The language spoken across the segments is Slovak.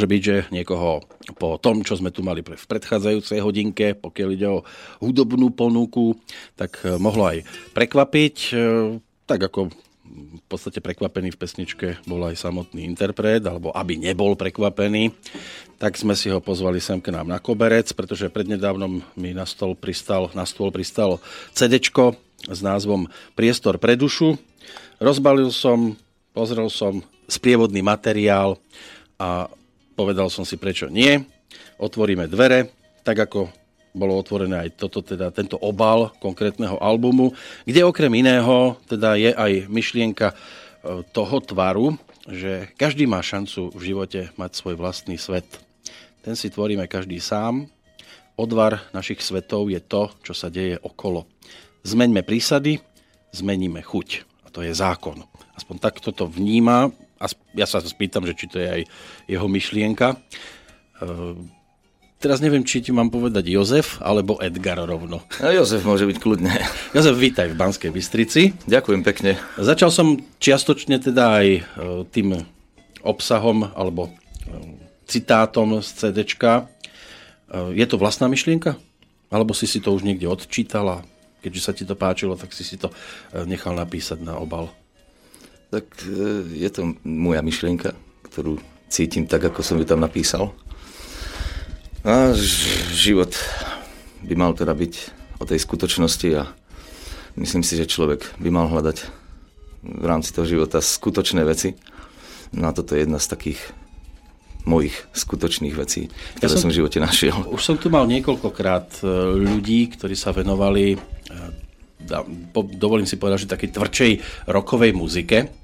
Môže byť, že niekoho po tom, čo sme tu mali v predchádzajúcej hodinke, pokiaľ ide o hudobnú ponuku, tak eh, mohlo aj prekvapiť, eh, tak ako v podstate prekvapený v pesničke bol aj samotný interpret, alebo aby nebol prekvapený, tak sme si ho pozvali sem k nám na koberec, pretože prednedávnom mi na stôl pristal, na stôl pristalo CDčko s názvom Priestor pre dušu. Rozbalil som, pozrel som sprievodný materiál a povedal som si, prečo nie. Otvoríme dvere, tak ako bolo otvorené aj toto, teda tento obal konkrétneho albumu, kde okrem iného teda je aj myšlienka e, toho tvaru, že každý má šancu v živote mať svoj vlastný svet. Ten si tvoríme každý sám. Odvar našich svetov je to, čo sa deje okolo. Zmeňme prísady, zmeníme chuť. A to je zákon. Aspoň takto to vníma. A ja sa spýtam, že či to je aj jeho myšlienka. E, Teraz neviem, či ti mám povedať Jozef alebo Edgar rovno. No, Jozef môže byť kľudne. Jozef, vítaj v Banskej Bystrici. Ďakujem pekne. Začal som čiastočne teda aj e, tým obsahom alebo e, citátom z. E, je to vlastná myšlienka? Alebo si si to už niekde odčítala? Keďže sa ti to páčilo, tak si si to nechal napísať na obal. Tak je to moja myšlienka, ktorú cítim tak, ako som ju tam napísal. A život by mal teda byť o tej skutočnosti a myslím si, že človek by mal hľadať v rámci toho života skutočné veci. No a toto je jedna z takých mojich skutočných vecí, ktoré ja som, som v živote našiel. Už som tu mal niekoľkokrát e, ľudí, ktorí sa venovali, e, dovolím si povedať, že takej tvrdšej rokovej muzike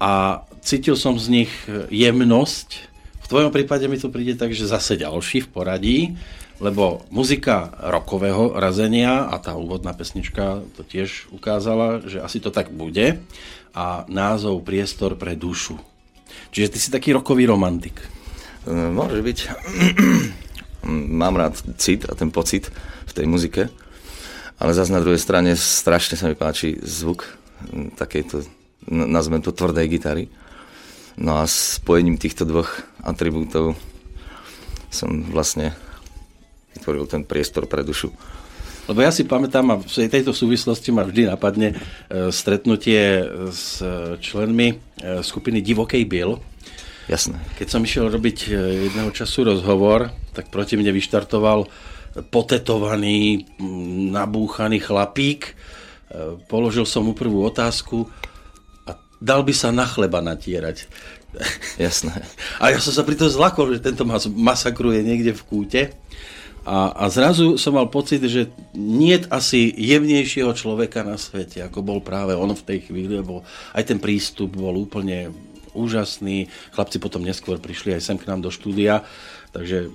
a cítil som z nich jemnosť. V tvojom prípade mi to príde tak, že zase ďalší v poradí, lebo muzika rokového razenia a tá úvodná pesnička to tiež ukázala, že asi to tak bude a názov Priestor pre dušu. Čiže ty si taký rokový romantik. E, môže byť. Mám rád cit a ten pocit v tej muzike, ale zase na druhej strane strašne sa mi páči zvuk takejto, nazvem to tvrdej gitary. No a spojením týchto dvoch atribútov som vlastne vytvoril ten priestor pre dušu. Lebo ja si pamätám, a v tejto súvislosti ma vždy napadne e, stretnutie s členmi e, skupiny Divokej Biel. Jasné. Keď som išiel robiť e, jedného času rozhovor, tak proti mne vyštartoval potetovaný, nabúchaný chlapík. Položil som mu prvú otázku dal by sa na chleba natierať. Jasné. A ja som sa pri tom zlakol, že tento ma masakruje niekde v kúte. A, a zrazu som mal pocit, že nie asi jemnejšieho človeka na svete, ako bol práve on v tej chvíli, lebo aj ten prístup bol úplne úžasný. Chlapci potom neskôr prišli aj sem k nám do štúdia, takže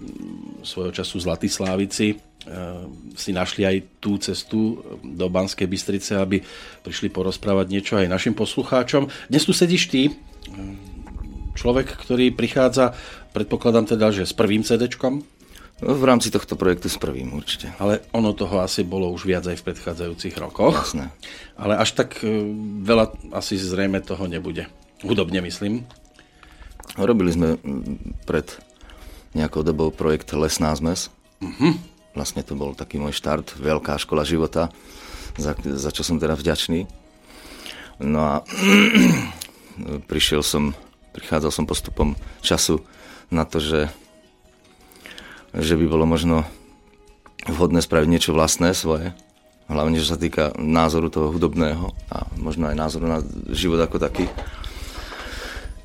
svojho času Zlatí Slávici e, si našli aj tú cestu do Banskej Bystrice, aby prišli porozprávať niečo aj našim poslucháčom. Dnes tu sedíš ty, e, človek, ktorý prichádza, predpokladám teda, že s prvým CD-čkom, No, v rámci tohto projektu s prvým určite. Ale ono toho asi bolo už viac aj v predchádzajúcich rokoch. Jasné. Ale až tak e, veľa asi zrejme toho nebude. Hudobne myslím. Robili sme pred nejakou dobou projekt Lesná zmes. Uh-huh. Vlastne to bol taký môj štart, veľká škola života, za, za čo som teda vďačný. No a prišiel som, prichádzal som postupom času na to, že že by bolo možno vhodné spraviť niečo vlastné svoje, hlavne čo sa týka názoru toho hudobného a možno aj názoru na život ako taký.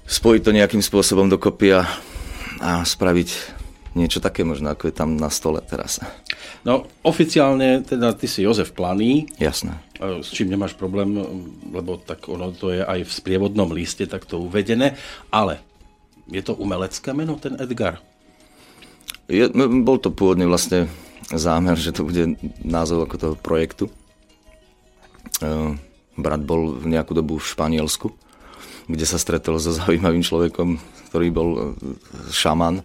Spojiť to nejakým spôsobom dokopy a, a spraviť niečo také možno, ako je tam na stole teraz. No, oficiálne teda ty si Jozef Planý. Jasné. S čím nemáš problém, lebo tak ono to je aj v sprievodnom liste takto uvedené, ale je to umelecké meno, ten Edgar? Je, bol to pôvodne vlastne zámer, že to bude názov ako toho projektu. E, brat bol v nejakú dobu v Španielsku, kde sa stretol so zaujímavým človekom, ktorý bol e, šaman.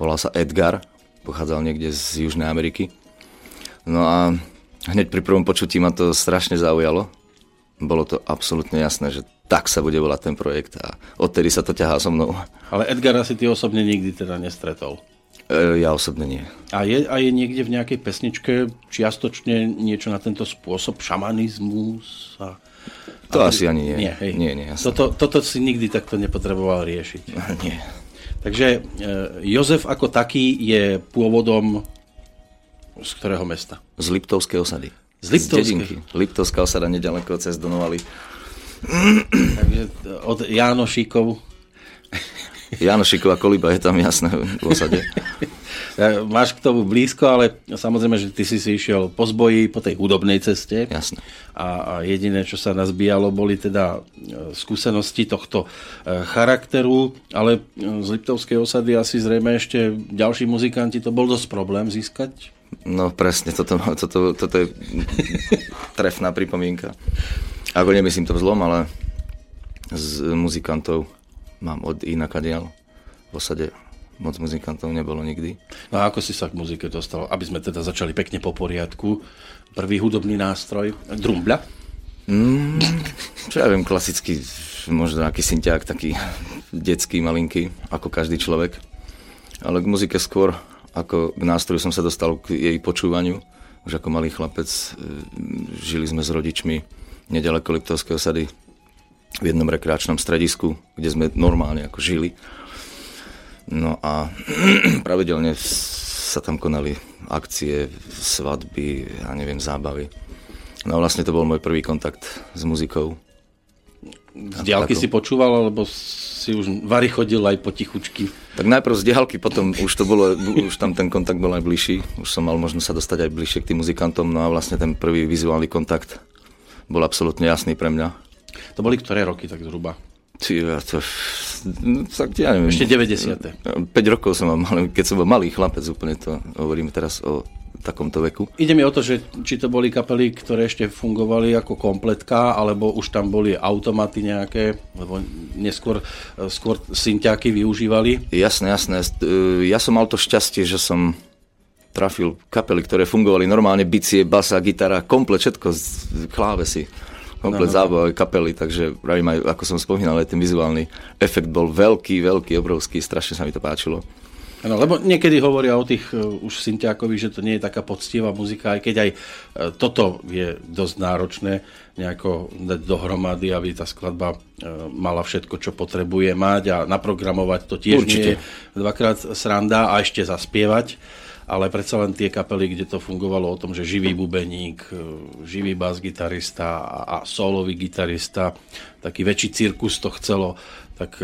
Volal sa Edgar, pochádzal niekde z Južnej Ameriky. No a hneď pri prvom počutí ma to strašne zaujalo. Bolo to absolútne jasné, že tak sa bude volať ten projekt a odtedy sa to ťahá so mnou. Ale Edgara si ty osobne nikdy teda nestretol? E, ja osobne nie. A je, a je niekde v nejakej pesničke čiastočne niečo na tento spôsob, šamanizmus? A, to asi ani nie. Nie, hej. nie, nie toto, toto si nikdy takto nepotreboval riešiť. Nie. Takže e, Jozef ako taký je pôvodom z ktorého mesta? Z Liptovskej osady. Z Liptovskej? Z Liptovská osada nedaleko cez Donovali. Takže od Jánošíkov Janošiková koliba je tam jasné v osade. Máš k tomu blízko, ale samozrejme, že ty si si išiel po zboji, po tej hudobnej ceste. Jasné. A, a jediné, čo sa nazbíjalo, boli teda e, skúsenosti tohto e, charakteru, ale e, z Liptovskej osady asi zrejme ešte ďalší muzikanti, to bol dosť problém získať? No presne, toto, toto, toto je trefná pripomienka. Ako nemyslím to vzlom, ale z muzikantov mám od inakadiaľ. V osade moc muzikantov nebolo nikdy. No a ako si sa k muzike dostal? Aby sme teda začali pekne po poriadku. Prvý hudobný nástroj, drumbľa? Mm, čo ja viem, klasický, možno aký synťák, taký detský, malinký, ako každý človek. Ale k muzike skôr, ako k nástroju som sa dostal k jej počúvaniu. Už ako malý chlapec e, žili sme s rodičmi nedaleko Liptovskej osady v jednom rekreačnom stredisku, kde sme normálne ako žili. No a pravidelne sa tam konali akcie, svadby, ja neviem, zábavy. No vlastne to bol môj prvý kontakt s muzikou. Z diálky si počúval, alebo si už Vary chodil aj potichučky? Tak najprv z diálky, potom už to bolo, už tam ten kontakt bol aj bližší. Už som mal možnosť sa dostať aj bližšie k tým muzikantom, no a vlastne ten prvý vizuálny kontakt bol absolútne jasný pre mňa. To boli ktoré roky tak zhruba? Či, ja to, no, tak ja neviem. Ešte 90. 5 rokov som mal, keď som bol malý chlapec, úplne to hovoríme teraz o takomto veku. Ide mi o to, že či to boli kapely, ktoré ešte fungovali ako kompletka, alebo už tam boli automaty nejaké, lebo neskôr skôr synťáky využívali. Jasné, jasné. Ja som mal to šťastie, že som trafil kapely, ktoré fungovali normálne, bicie, basa, gitara, komplet všetko, klávesy komplet zábavové kapely, takže pravím aj, ako som spomínal, aj ten vizuálny efekt bol veľký, veľký, obrovský, strašne sa mi to páčilo. Ano, lebo niekedy hovoria o tých uh, už syntiákovi, že to nie je taká poctivá muzika, aj keď aj uh, toto je dosť náročné nejako dať dohromady, aby tá skladba uh, mala všetko, čo potrebuje mať a naprogramovať to tiež Určite. nie je dvakrát sranda a ešte zaspievať ale predsa len tie kapely, kde to fungovalo o tom, že živý bubeník, živý bas-gitarista a solový gitarista, taký väčší cirkus to chcelo, tak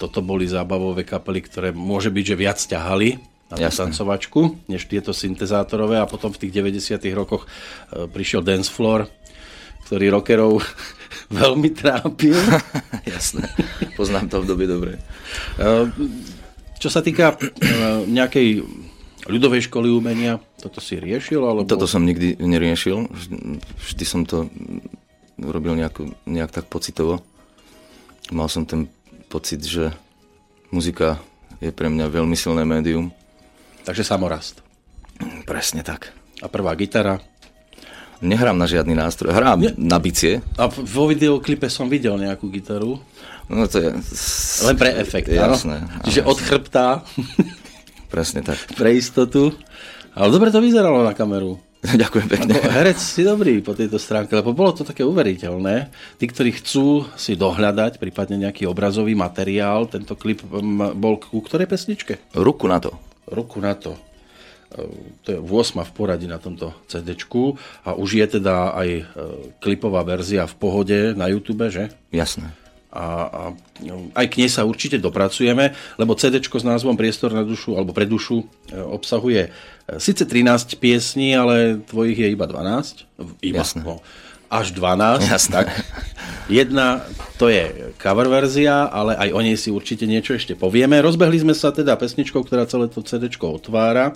toto boli zábavové kapely, ktoré môže byť, že viac ťahali na tú tancovačku, než tieto syntezátorové a potom v tých 90 rokoch e, prišiel Dance Floor, ktorý rockerov veľmi trápil. Jasné, poznám to v dobe dobre. E, čo sa týka e, nejakej ľudovej školy umenia, toto si riešil? Alebo... Toto som nikdy neriešil, vždy som to robil nejako, nejak tak pocitovo. Mal som ten pocit, že muzika je pre mňa veľmi silné médium. Takže samorast. Presne tak. A prvá gitara? Nehrám na žiadny nástroj, hrám ne... na bicie. A vo videoklipe som videl nejakú gitaru. No to je... Len pre efekt, jasné, áno? Čiže od chrbta. Presne tak. Pre istotu. Ale dobre to vyzeralo na kameru. Ďakujem pekne. Ako herec si dobrý po tejto stránke, lebo bolo to také uveriteľné. Tí, ktorí chcú si dohľadať, prípadne nejaký obrazový materiál, tento klip bol ku ktorej pesničke? Ruku na to. Ruku na to. E, to je 8 v poradí na tomto CD a už je teda aj e, klipová verzia v pohode na YouTube, že? Jasné a, a aj k nej sa určite dopracujeme, lebo CD s názvom Priestor na dušu alebo pre dušu e, obsahuje e, síce 13 piesní, ale tvojich je iba 12. Iba, Jasné. No, až 12. Jasné. Tak. Jedna to je cover verzia, ale aj o nej si určite niečo ešte povieme. Rozbehli sme sa teda pesničkou, ktorá celé to CD otvára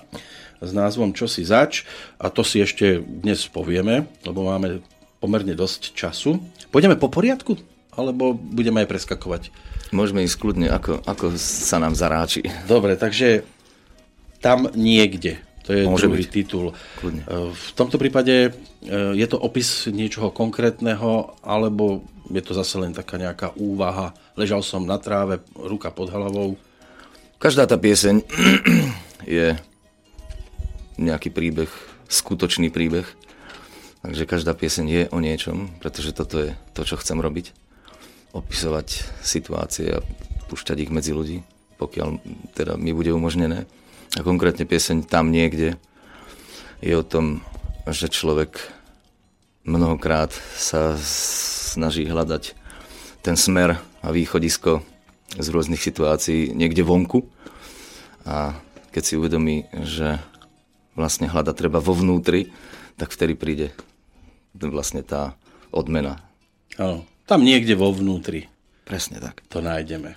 s názvom Čo si zač a to si ešte dnes povieme, lebo máme pomerne dosť času. Pôjdeme po poriadku? Alebo budeme aj preskakovať? Môžeme ísť kľudne, ako, ako sa nám zaráči. Dobre, takže tam niekde. To je Môže druhý byť. titul. Kľudne. E, v tomto prípade e, je to opis niečoho konkrétneho, alebo je to zase len taká nejaká úvaha. Ležal som na tráve, ruka pod hlavou. Každá tá pieseň je nejaký príbeh, skutočný príbeh. Takže každá pieseň je o niečom, pretože toto je to, čo chcem robiť opisovať situácie a púšťať ich medzi ľudí, pokiaľ teda mi bude umožnené. A konkrétne pieseň Tam niekde je o tom, že človek mnohokrát sa snaží hľadať ten smer a východisko z rôznych situácií niekde vonku. A keď si uvedomí, že vlastne hľada treba vo vnútri, tak vtedy príde vlastne tá odmena. Áno. Tam niekde vo vnútri. Presne tak. To nájdeme.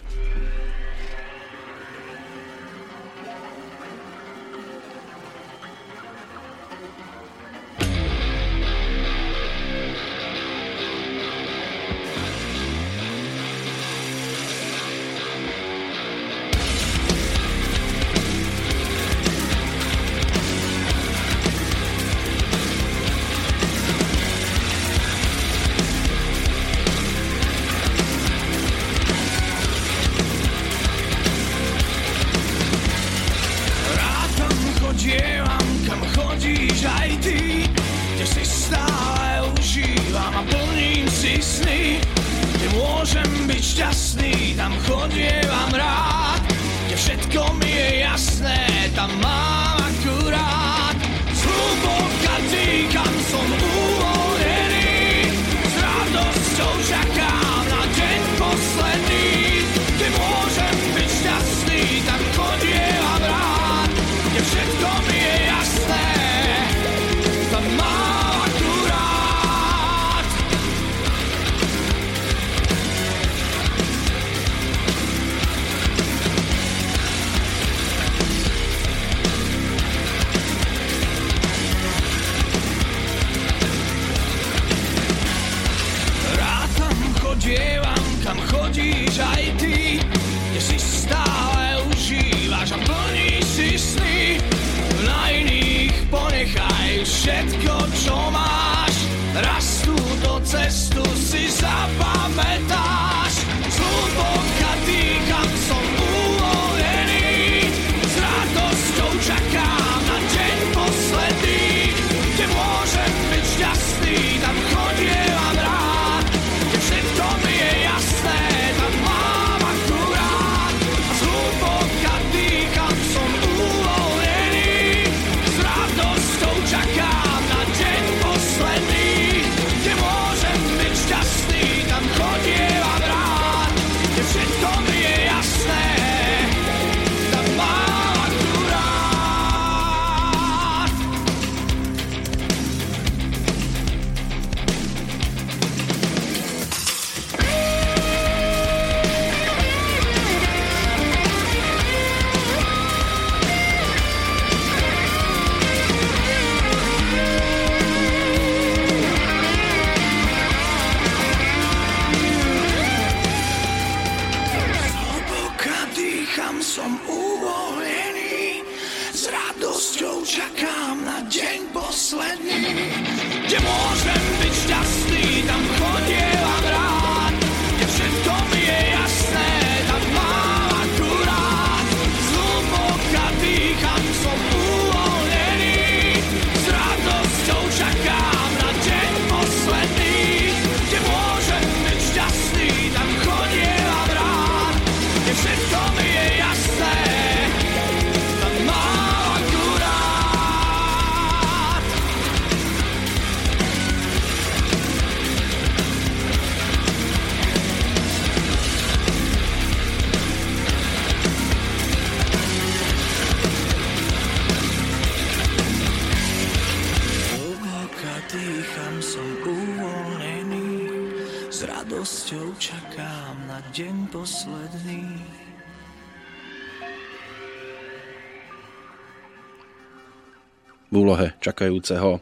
Čakajúceho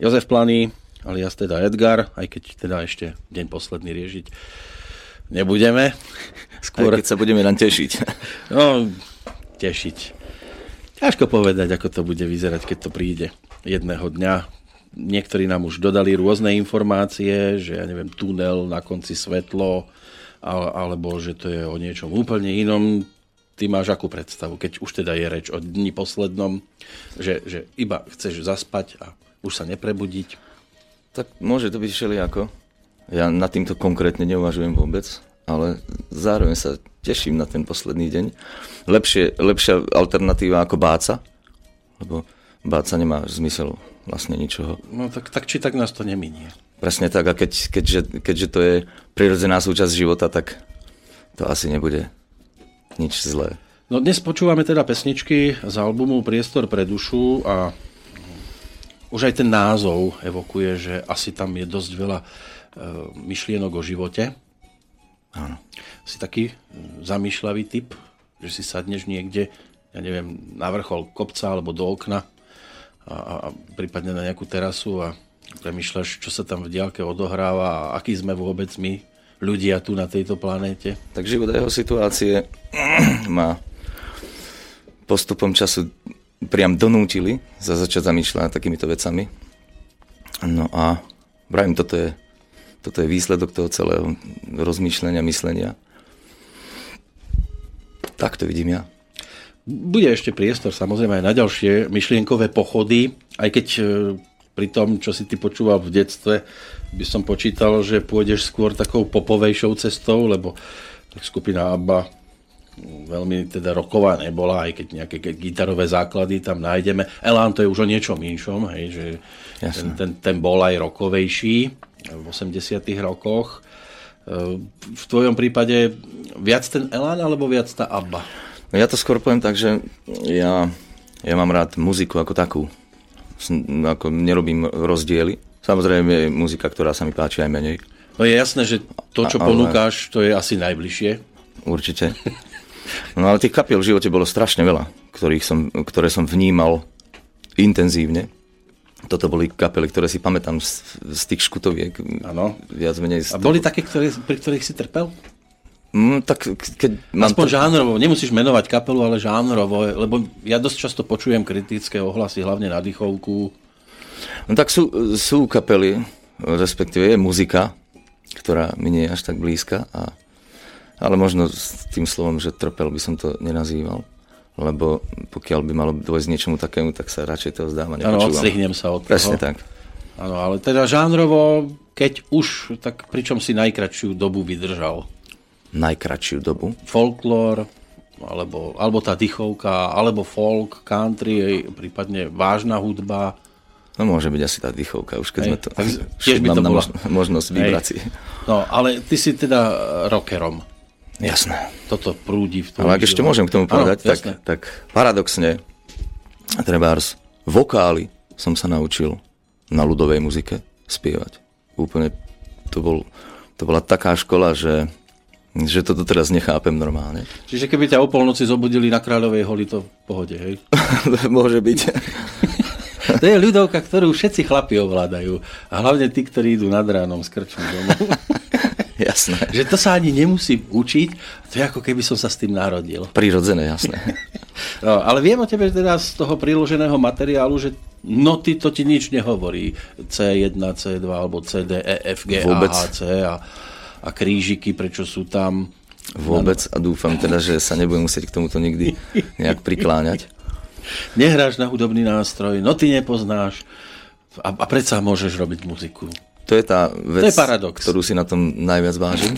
Jozef Planý, alias teda Edgar, aj keď teda ešte deň posledný riešiť nebudeme. Skôr... Aj keď sa budeme len tešiť. No, tešiť. Ťažko povedať, ako to bude vyzerať, keď to príde jedného dňa. Niektorí nám už dodali rôzne informácie, že ja neviem, tunel, na konci svetlo, ale- alebo že to je o niečom úplne inom. Ty máš akú predstavu, keď už teda je reč o dni poslednom, že, že iba chceš zaspať a už sa neprebudiť. Tak môže to byť všelijako. Ja nad týmto konkrétne neuvažujem vôbec, ale zároveň sa teším na ten posledný deň. Lepšie, lepšia alternatíva ako báca, lebo báca nemá zmysel vlastne ničoho. No tak, tak či tak nás to neminie. Presne tak, a keď, keďže, keďže to je prirodzená súčasť života, tak to asi nebude nič zlé. No dnes počúvame teda pesničky z albumu Priestor pre dušu a už aj ten názov evokuje, že asi tam je dosť veľa e, myšlienok o živote. Áno. Si taký e, zamýšľavý typ, že si sadneš niekde, ja neviem, na vrchol kopca alebo do okna a, a, a prípadne na nejakú terasu a premýšľaš, čo sa tam v diálke odohráva a aký sme vôbec my, ľudia tu na tejto planéte. Tak život a jeho situácie ma postupom času priam donútili za začať zamýšľať takýmito vecami. No a vravím, toto je, toto je výsledok toho celého rozmýšľania, myslenia. Tak to vidím ja. Bude ešte priestor samozrejme aj na ďalšie myšlienkové pochody, aj keď e, pri tom, čo si ty počúval v detstve, by som počítal, že pôjdeš skôr takou popovejšou cestou, lebo tak skupina ABBA veľmi teda roková nebola, aj keď nejaké gitarové základy tam nájdeme. Elán to je už o niečom inšom, hej, že ten, ten, ten bol aj rokovejší v 80 rokoch. E, v tvojom prípade viac ten Elán alebo viac tá ABBA? No ja to skôr poviem tak, že ja, ja mám rád muziku ako takú. Ako nerobím rozdiely. Samozrejme muzika, ktorá sa mi páči aj menej. No je jasné, že to, čo ale... ponúkáš, to je asi najbližšie. Určite. No ale tých kapiel v živote bolo strašne veľa, ktorých som, ktoré som vnímal intenzívne. Toto boli kapely, ktoré si pamätám z, z tých škutoviek. Áno. Viac menej. A boli také, ktoré, pri ktorých si trpel? Mm, tak keď mám Aspoň to... žánrovo, nemusíš menovať kapelu, ale žánrovo, lebo ja dosť často počujem kritické ohlasy, hlavne na dýchovku. No tak sú, sú kapely, respektíve je muzika, ktorá mi nie je až tak blízka a ale možno s tým slovom, že trpel by som to nenazýval lebo pokiaľ by malo dôjsť niečomu takému, tak sa radšej toho zdáva nepočúvam. Áno, odstrihnem sa od toho. Presne tak. Áno, ale teda žánrovo, keď už, tak pričom si najkračšiu dobu vydržal? Najkračšiu dobu? Folklór, alebo, alebo tá dychovka, alebo folk, country, prípadne vážna hudba. No môže byť asi tá dychovka, už keď Hej, sme to... Tak tiež by to bola... možnosť vibrácií. No, ale ty si teda rockerom. Jasné. Toto prúdi v tom. Ale ak ešte môžem k tomu povedať, ano, tak, tak paradoxne, trebárs, vokály som sa naučil na ľudovej muzike spievať. Úplne to, bol, to bola taká škola, že, že toto teraz nechápem normálne. Čiže keby ťa o polnoci zobudili na Kráľovej holi, to v pohode, hej? Môže byť. to je ľudovka, ktorú všetci chlapi ovládajú. A hlavne tí, ktorí idú nad ránom z krčmu domov. Jasné. Že to sa ani nemusím učiť, to je ako keby som sa s tým narodil. Prirodzené, jasné. No, ale viem o tebe teda z toho priloženého materiálu, že noty to ti nič nehovorí. C1, C2 alebo C, D, E, F, G, Vôbec. A, C a, a krížiky, prečo sú tam. Vôbec a dúfam teda, že sa nebudem musieť k tomuto nikdy nejak prikláňať. Nehráš na hudobný nástroj, noty nepoznáš a, a predsa môžeš robiť muziku. To je tá vec, to je paradox. ktorú si na tom najviac vážim.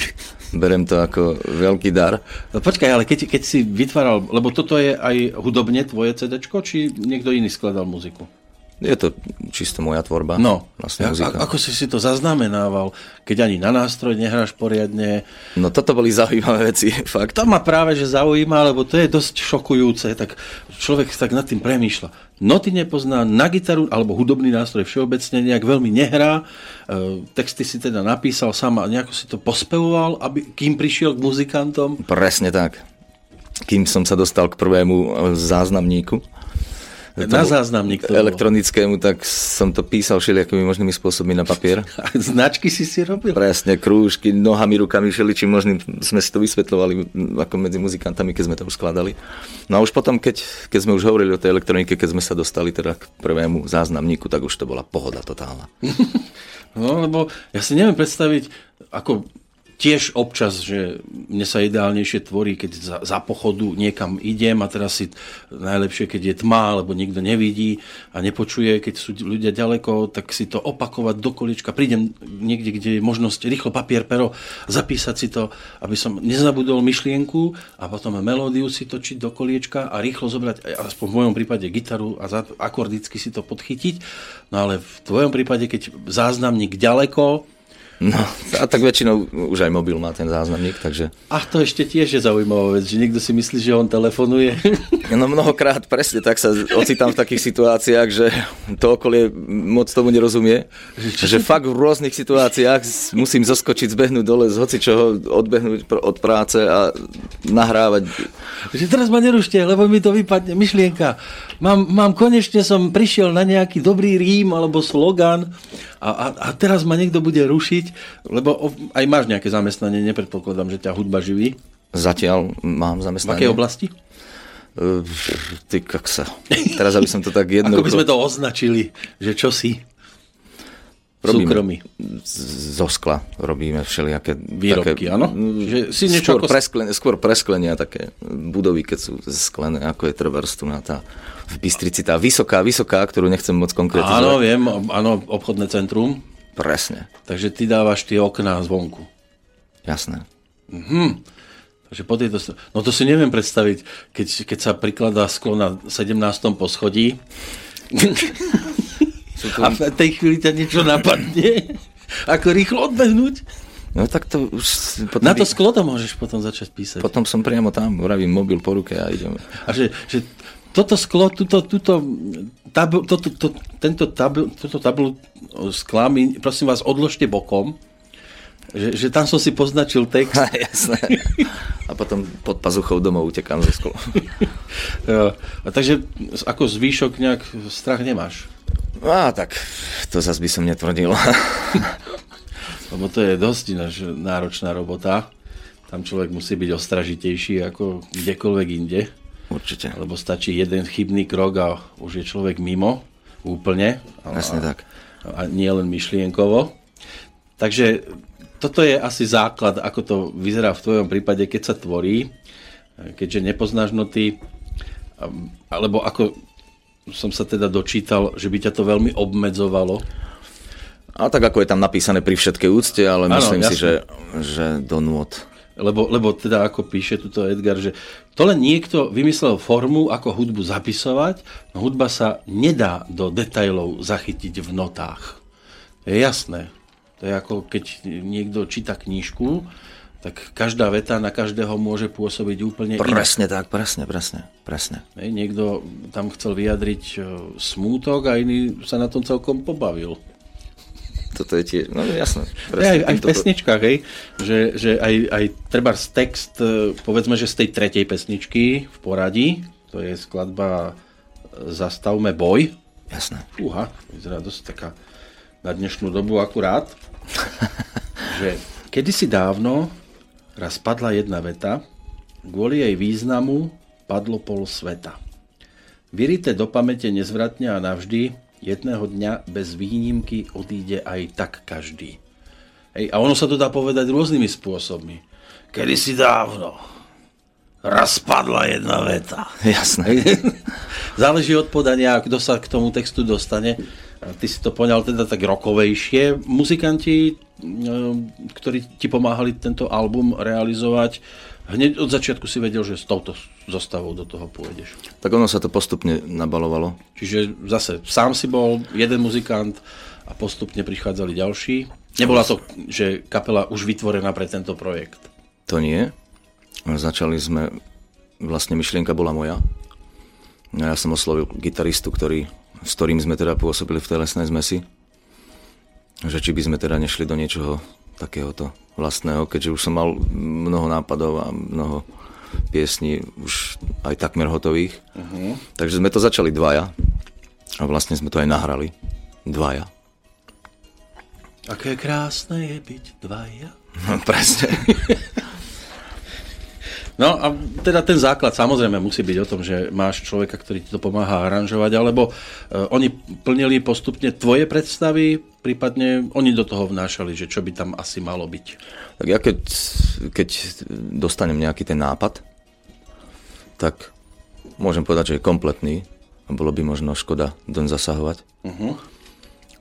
Berem to ako veľký dar. No počkaj, ale keď, keď si vytváral, lebo toto je aj hudobne tvoje CD, či niekto iný skladal muziku? Je to čisto moja tvorba. No, vlastne muzika. A, ako si si to zaznamenával, keď ani na nástroj nehráš poriadne? No toto boli zaujímavé veci, fakt. To ma práve že zaujíma, lebo to je dosť šokujúce, tak človek tak nad tým premýšľa. Noty nepozná, na gitaru alebo hudobný nástroj všeobecne nejak veľmi nehrá, e, texty si teda napísal sám a nejako si to pospevoval, aby, kým prišiel k muzikantom? Presne tak. Kým som sa dostal k prvému záznamníku na záznamník to elektronickému, tak som to písal všelijakými možnými spôsobmi na papier. A značky si si robil? Presne, krúžky, nohami, rukami, všeličím možným sme si to vysvetľovali ako medzi muzikantami, keď sme to uskladali. No a už potom, keď, keď sme už hovorili o tej elektronike, keď sme sa dostali teda k prvému záznamníku, tak už to bola pohoda totálna. no, lebo ja si neviem predstaviť, ako tiež občas, že mne sa ideálnejšie tvorí, keď za, za pochodu niekam idem a teraz si najlepšie, keď je tma, alebo nikto nevidí a nepočuje, keď sú ľudia ďaleko, tak si to opakovať do količka. Prídem niekde, kde je možnosť rýchlo papier, pero, zapísať si to, aby som nezabudol myšlienku a potom melódiu si točiť do koliečka a rýchlo zobrať, aspoň v mojom prípade gitaru a akordicky si to podchytiť. No ale v tvojom prípade, keď záznamník ďaleko, No, a tak väčšinou už aj mobil má ten záznamník, takže... A to ešte tiež je zaujímavá vec, že niekto si myslí, že on telefonuje. No mnohokrát presne, tak sa ocitám v takých situáciách, že to okolie moc tomu nerozumie, že fakt v rôznych situáciách musím zoskočiť, zbehnúť dole z hoci čoho, odbehnúť od práce a nahrávať. Že teraz ma nerušte, lebo mi to vypadne myšlienka. Mám, mám konečne som prišiel na nejaký dobrý rím alebo slogan a, a, a teraz ma niekto bude rušiť, lebo aj máš nejaké zamestnanie, nepredpokladám, že ťa hudba živí. Zatiaľ mám zamestnanie. V akej oblasti? Uh, ty kaksa. Teraz, aby som to tak jedno... Ako by sme to označili, že čo si? súkromí. z- zo skla robíme všelijaké... Výrobky, áno? Že si niečo skôr, ako- presklenia, skôr presklenia, také budovy, keď sú sklené, ako je trebárs tu na tá v Bystrici, tá vysoká, vysoká, ktorú nechcem moc konkretizovať. Áno, viem, áno, obchodné centrum. Presne, Takže ty dávaš tie okná zvonku. jasné. Takže po tejto... No to si neviem predstaviť, keď, keď sa prikladá sklo na 17. poschodí a v tej chvíli ťa niečo napadne. Ako rýchlo odbehnúť? No tak to už... Potom, Na to sklo to môžeš potom začať písať. potom som priamo tam, uravím mobil po ruke a ideme. A že, že toto sklo, tuto, tuto, tabl, to, to, to, tento tabl, toto tablu skla mi, prosím vás, odložte bokom, že, že tam som si poznačil text. Jasné. A potom pod pazuchou domov utekám zo skolu. Jo. A takže ako zvýšok nejak strach nemáš. Á, tak to zase by som netvrdil. Lebo to je dosť ináč náročná robota. Tam človek musí byť ostražitejší ako kdekoľvek inde. Určite. Lebo stačí jeden chybný krok a už je človek mimo úplne. A, Presne tak. A nie len myšlienkovo. Takže toto je asi základ, ako to vyzerá v tvojom prípade, keď sa tvorí, keďže nepoznáš noty, alebo ako som sa teda dočítal, že by ťa to veľmi obmedzovalo. A tak ako je tam napísané pri všetkej úcte, ale Áno, myslím si, jasné. že, že do nôd. Lebo, lebo teda ako píše tuto Edgar, že to len niekto vymyslel formu, ako hudbu zapisovať, no hudba sa nedá do detailov zachytiť v notách. To je jasné. To je ako keď niekto číta knížku, tak každá veta na každého môže pôsobiť úplne inak. Presne tak, presne, presne, presne. Niekto tam chcel vyjadriť e, smútok a iný sa na tom celkom pobavil. Toto je tiež, no jasné. Aj, aj v pesničkách, hej, že, že aj, aj treba text, e, povedzme, že z tej tretej pesničky v poradí, to je skladba e, Zastavme boj. Jasné. Fúha, vyzerá dosť taká na dnešnú dobu akurát. že kedysi dávno raz padla jedna veta, kvôli jej významu padlo pol sveta. Vyrité do pamäte nezvratne a navždy, jedného dňa bez výnimky odíde aj tak každý. Hej, a ono sa to dá povedať rôznymi spôsobmi. Kedysi dávno raz padla jedna veta. Jasné. Záleží od podania, kto sa k tomu textu dostane. Ty si to poňal teda tak rokovejšie. Muzikanti, e, ktorí ti pomáhali tento album realizovať, hneď od začiatku si vedel, že s touto zostavou do toho pôjdeš. Tak ono sa to postupne nabalovalo. Čiže zase sám si bol jeden muzikant a postupne prichádzali ďalší. Nebola to, že kapela už vytvorená pre tento projekt. To nie. Začali sme, vlastne myšlienka bola moja. No Ja som oslovil gitaristu, ktorý, s ktorým sme teda pôsobili v telesnej zmesi. Že či by sme teda nešli do niečoho takéhoto vlastného, keďže už som mal mnoho nápadov a mnoho piesní už aj takmer hotových. Uh-huh. Takže sme to začali dvaja a vlastne sme to aj nahrali. Dvaja. Aké krásne je byť dvaja. Presne. No a teda ten základ samozrejme musí byť o tom, že máš človeka, ktorý ti to pomáha aranžovať, alebo e, oni plnili postupne tvoje predstavy, prípadne oni do toho vnášali, že čo by tam asi malo byť. Tak ja keď, keď dostanem nejaký ten nápad, tak môžem povedať, že je kompletný a bolo by možno škoda doň zasahovať. Uh-huh.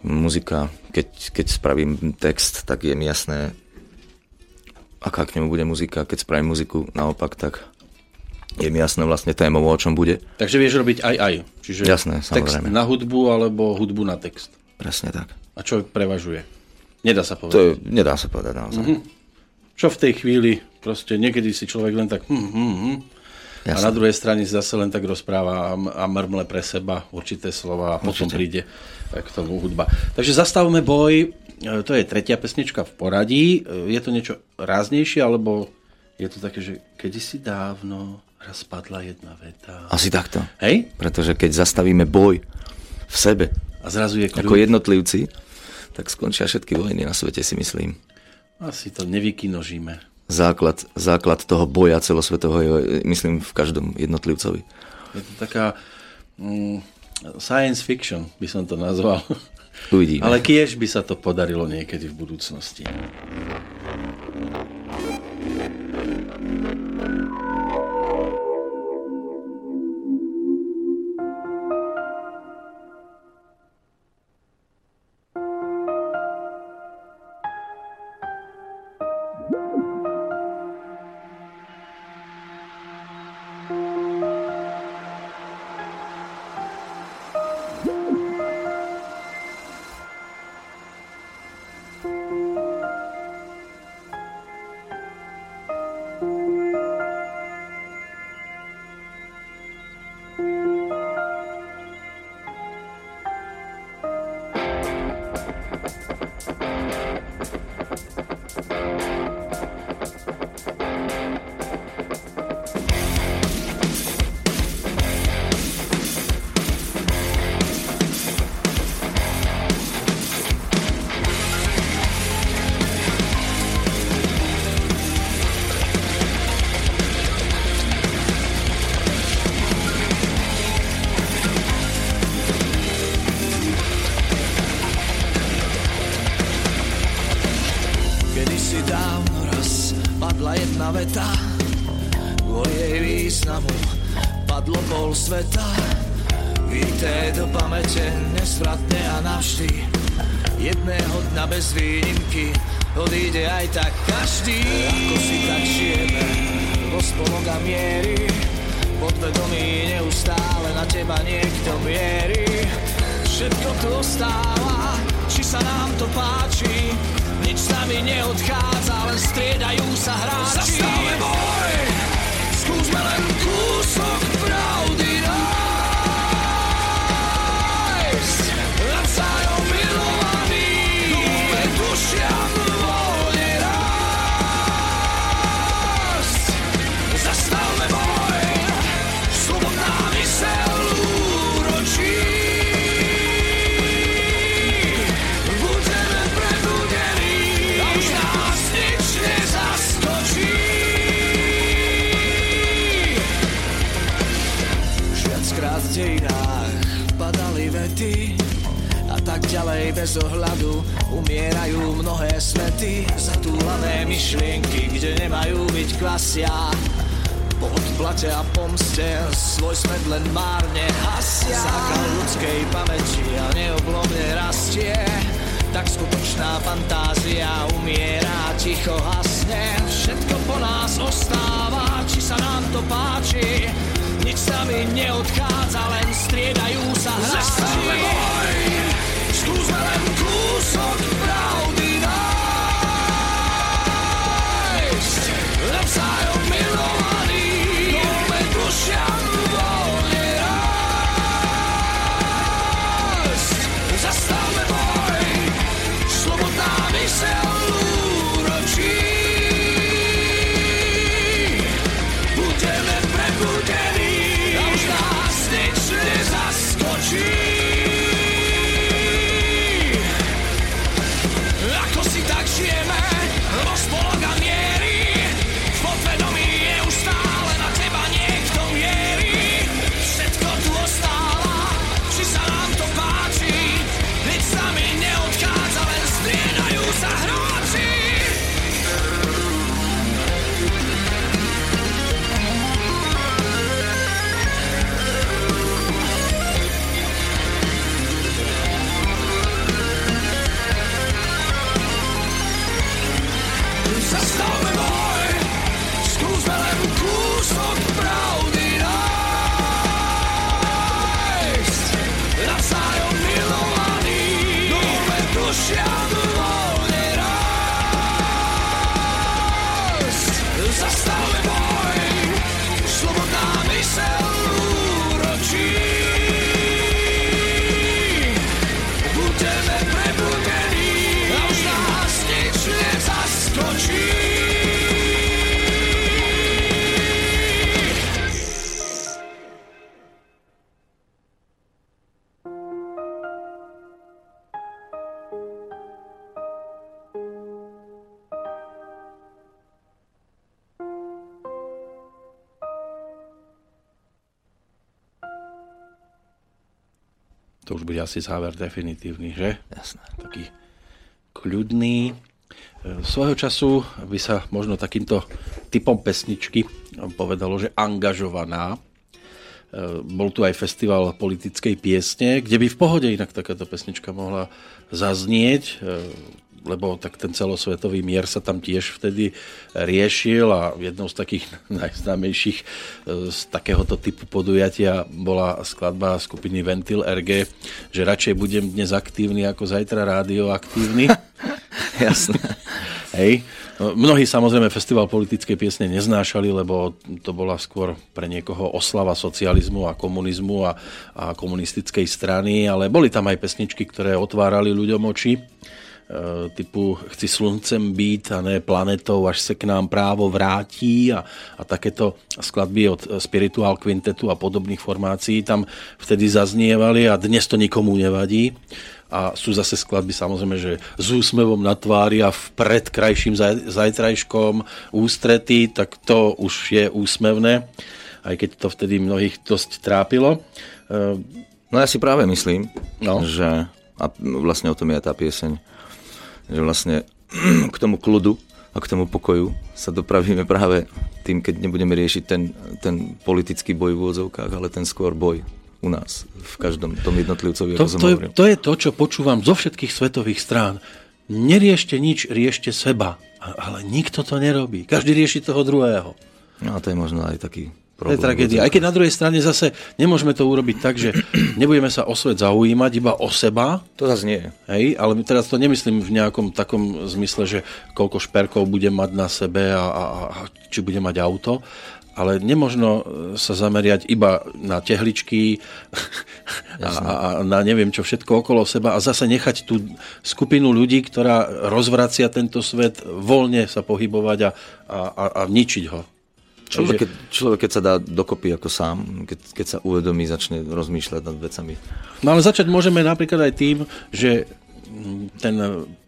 Muzika, keď, keď spravím text, tak je mi jasné, aká k nemu bude muzika. Keď spravím muziku naopak, tak je mi jasné vlastne témou, o čom bude. Takže vieš robiť aj aj. Čiže Jasné, text samozrejme. na hudbu alebo hudbu na text. Presne tak. A čo prevažuje? Nedá sa To povedať. je, nedá sa povedať naozaj. Uh-huh. Čo v tej chvíli, proste niekedy si človek len tak hm, hm, hm, a Jasné. na druhej strane si zase len tak rozpráva a, m- a mrmle pre seba určité slova a potom príde e, k tomu hudba. Takže zastavme boj, E, to je tretia pesnička v poradí. E, je to niečo ráznejšie, alebo je to také, že kedysi dávno raz padla jedna veta. Asi takto. Hej? Pretože keď zastavíme boj v sebe, a zrazu je ako jednotlivci, tak skončia všetky vojny na svete, si myslím. Asi to nevykinožíme. Základ, základ toho boja celosvetového je, myslím, v každom jednotlivcovi. Je to taká mm, science fiction, by som to nazval. Uvidíme. Ale kiež by sa to podarilo niekedy v budúcnosti. domom svoj smet len márne hasia. Základ ľudskej pamäti a neoblomne rastie, tak skutočná fantázia umiera, ticho hasne. Všetko po nás ostáva, či sa nám to páči, nič sa mi neodchádza, len striedajú sa hráči. Skúsme len kúsok pravdy, asi záver definitívny, že? Jasné. Taký kľudný. E, Svojho času by sa možno takýmto typom pesničky povedalo, že angažovaná. E, Bol tu aj festival politickej piesne, kde by v pohode inak takáto pesnička mohla zaznieť, e, lebo tak ten celosvetový mier sa tam tiež vtedy riešil a jednou z takých najznámejších e, z takéhoto typu podujatia bola skladba skupiny Ventil RG, že radšej budem dnes aktívny ako zajtra radioaktívny. Jasné. Hej. No, Mnohí samozrejme festival politickej piesne neznášali, lebo to bola skôr pre niekoho oslava socializmu a komunizmu a, a komunistickej strany, ale boli tam aj pesničky, ktoré otvárali ľuďom oči typu chci sluncem být a ne planetou, až se k nám právo vrátí a, a takéto skladby od Spiritual Quintetu a podobných formácií tam vtedy zaznievali a dnes to nikomu nevadí. A sú zase skladby samozrejme, že s úsmevom na tvári a vpred krajším zaj- zajtrajškom ústretí, tak to už je úsmevné, aj keď to vtedy mnohých dosť trápilo. E, No ja si práve myslím, No. že a vlastne o tom je tá pieseň, že vlastne k tomu kľudu a k tomu pokoju sa dopravíme práve tým, keď nebudeme riešiť ten, ten politický boj v úvodzovkách, ale ten skôr boj u nás, v každom tom jednotlivcovi, To, ako som to, je, hovoril. to je to, čo počúvam zo všetkých svetových strán. Neriešte nič, riešte seba. Ale nikto to nerobí. Každý rieši toho druhého. No a to je možno aj taký To je problém. tragédia. Aj keď na druhej strane zase nemôžeme to urobiť tak, že nebudeme sa o svet zaujímať iba o seba, To zase nie. hej, ale teraz to nemyslím v nejakom takom zmysle, že koľko šperkov budem mať na sebe a, a, a či budem mať auto, ale nemožno e, sa zameriať iba na tehličky a, a, a na neviem čo všetko okolo seba a zase nechať tú skupinu ľudí, ktorá rozvracia tento svet, voľne sa pohybovať a, a, a, a ničiť ho. Človek, keď, človek, keď sa dá dokopy ako sám, keď, keď sa uvedomí, začne rozmýšľať nad vecami. No ale začať môžeme napríklad aj tým, že ten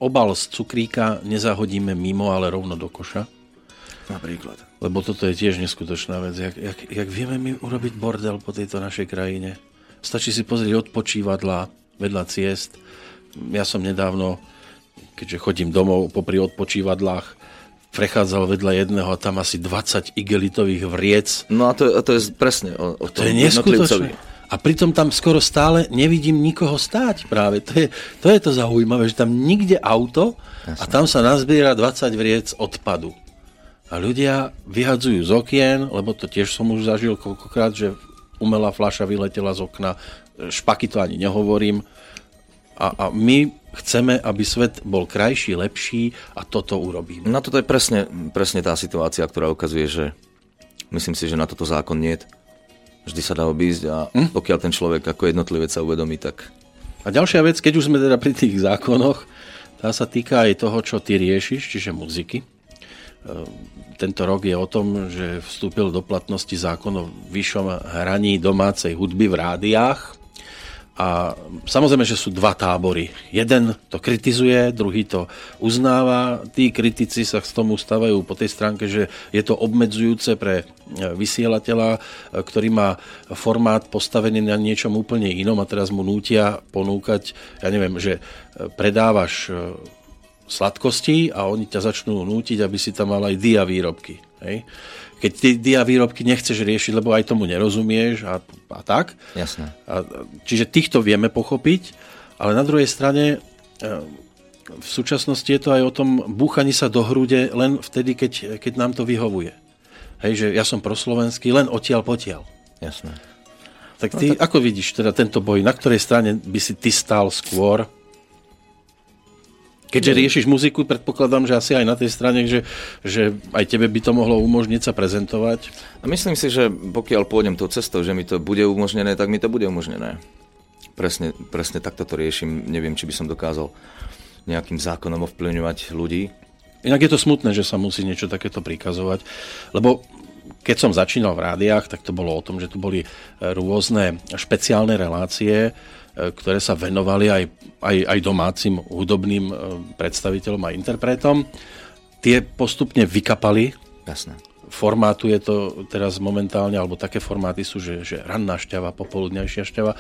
obal z cukríka nezahodíme mimo, ale rovno do koša. Napríklad. Lebo toto je tiež neskutočná vec. Jak, jak, jak vieme my urobiť bordel po tejto našej krajine? Stačí si pozrieť odpočívadla vedľa ciest. Ja som nedávno, keďže chodím domov popri odpočívadlách, prechádzal vedľa jedného a tam asi 20 igelitových vriec. No a to, a to je presne o, o To je tom neskutočné. A pritom tam skoro stále nevidím nikoho stáť práve. To je to, je to zaujímavé, že tam nikde auto a tam sa nazbiera 20 vriec odpadu. A ľudia vyhadzujú z okien, lebo to tiež som už zažil koľkokrát, že umelá fľaša vyletela z okna, špaky to ani nehovorím. A, a my chceme, aby svet bol krajší, lepší a toto urobíme. Na toto je presne, presne tá situácia, ktorá ukazuje, že myslím si, že na toto zákon nie Vždy sa dá obísť a Hm? pokiaľ ten človek ako jednotlivec sa uvedomí, tak A ďalšia vec, keď už sme teda pri tých zákonoch, tá sa týka aj toho, čo ty riešiš, čiže muziky. Ehm, Tento rok je o tom, že vstúpil do platnosti zákon o vyššom hraní domácej hudby v rádiách. A samozrejme, že sú dva tábory. Jeden to kritizuje, druhý to uznáva. Tí kritici sa k tomu stavajú po tej stránke, že je to obmedzujúce pre e, vysielateľa, e, ktorý má formát postavený na niečom úplne inom a teraz mu nútia ponúkať, ja neviem, že e, predávaš sladkosti a oni ťa začnú nútiť, aby si tam mal aj dia výrobky. Hej? Keď ty dia výrobky nechceš riešiť, lebo aj tomu nerozumieš a, a tak, jasné. a, čiže týchto vieme pochopiť, ale na druhej strane e, v súčasnosti je to aj o tom búchaní sa do hrude len vtedy, keď, keď nám to vyhovuje. Hej, že ja som proslovenský, len odtiaľ potiaľ. Jasné. Tak ty no, tak... ako vidíš teda tento boj? Na ktorej strane by si ty stál skôr? Keďže riešiš muziku, predpokladám, že asi aj na tej strane, že, že aj tebe by to mohlo umožniť sa prezentovať. A myslím si, že pokiaľ pôjdem tou cestou, že mi to bude umožnené, tak mi to bude umožnené. Presne, presne takto to riešim. Neviem, či by som dokázal nejakým zákonom ovplyvňovať ľudí. Inak je to smutné, že sa musí niečo takéto prikazovať, lebo keď som začínal v rádiách, tak to bolo o tom, že tu boli rôzne špeciálne relácie, ktoré sa venovali aj, aj, aj domácim hudobným predstaviteľom a interpretom. Tie postupne vykapali Jasné. formátu je to teraz momentálne, alebo také formáty sú, že, že ranná šťava, popoludňajšia šťava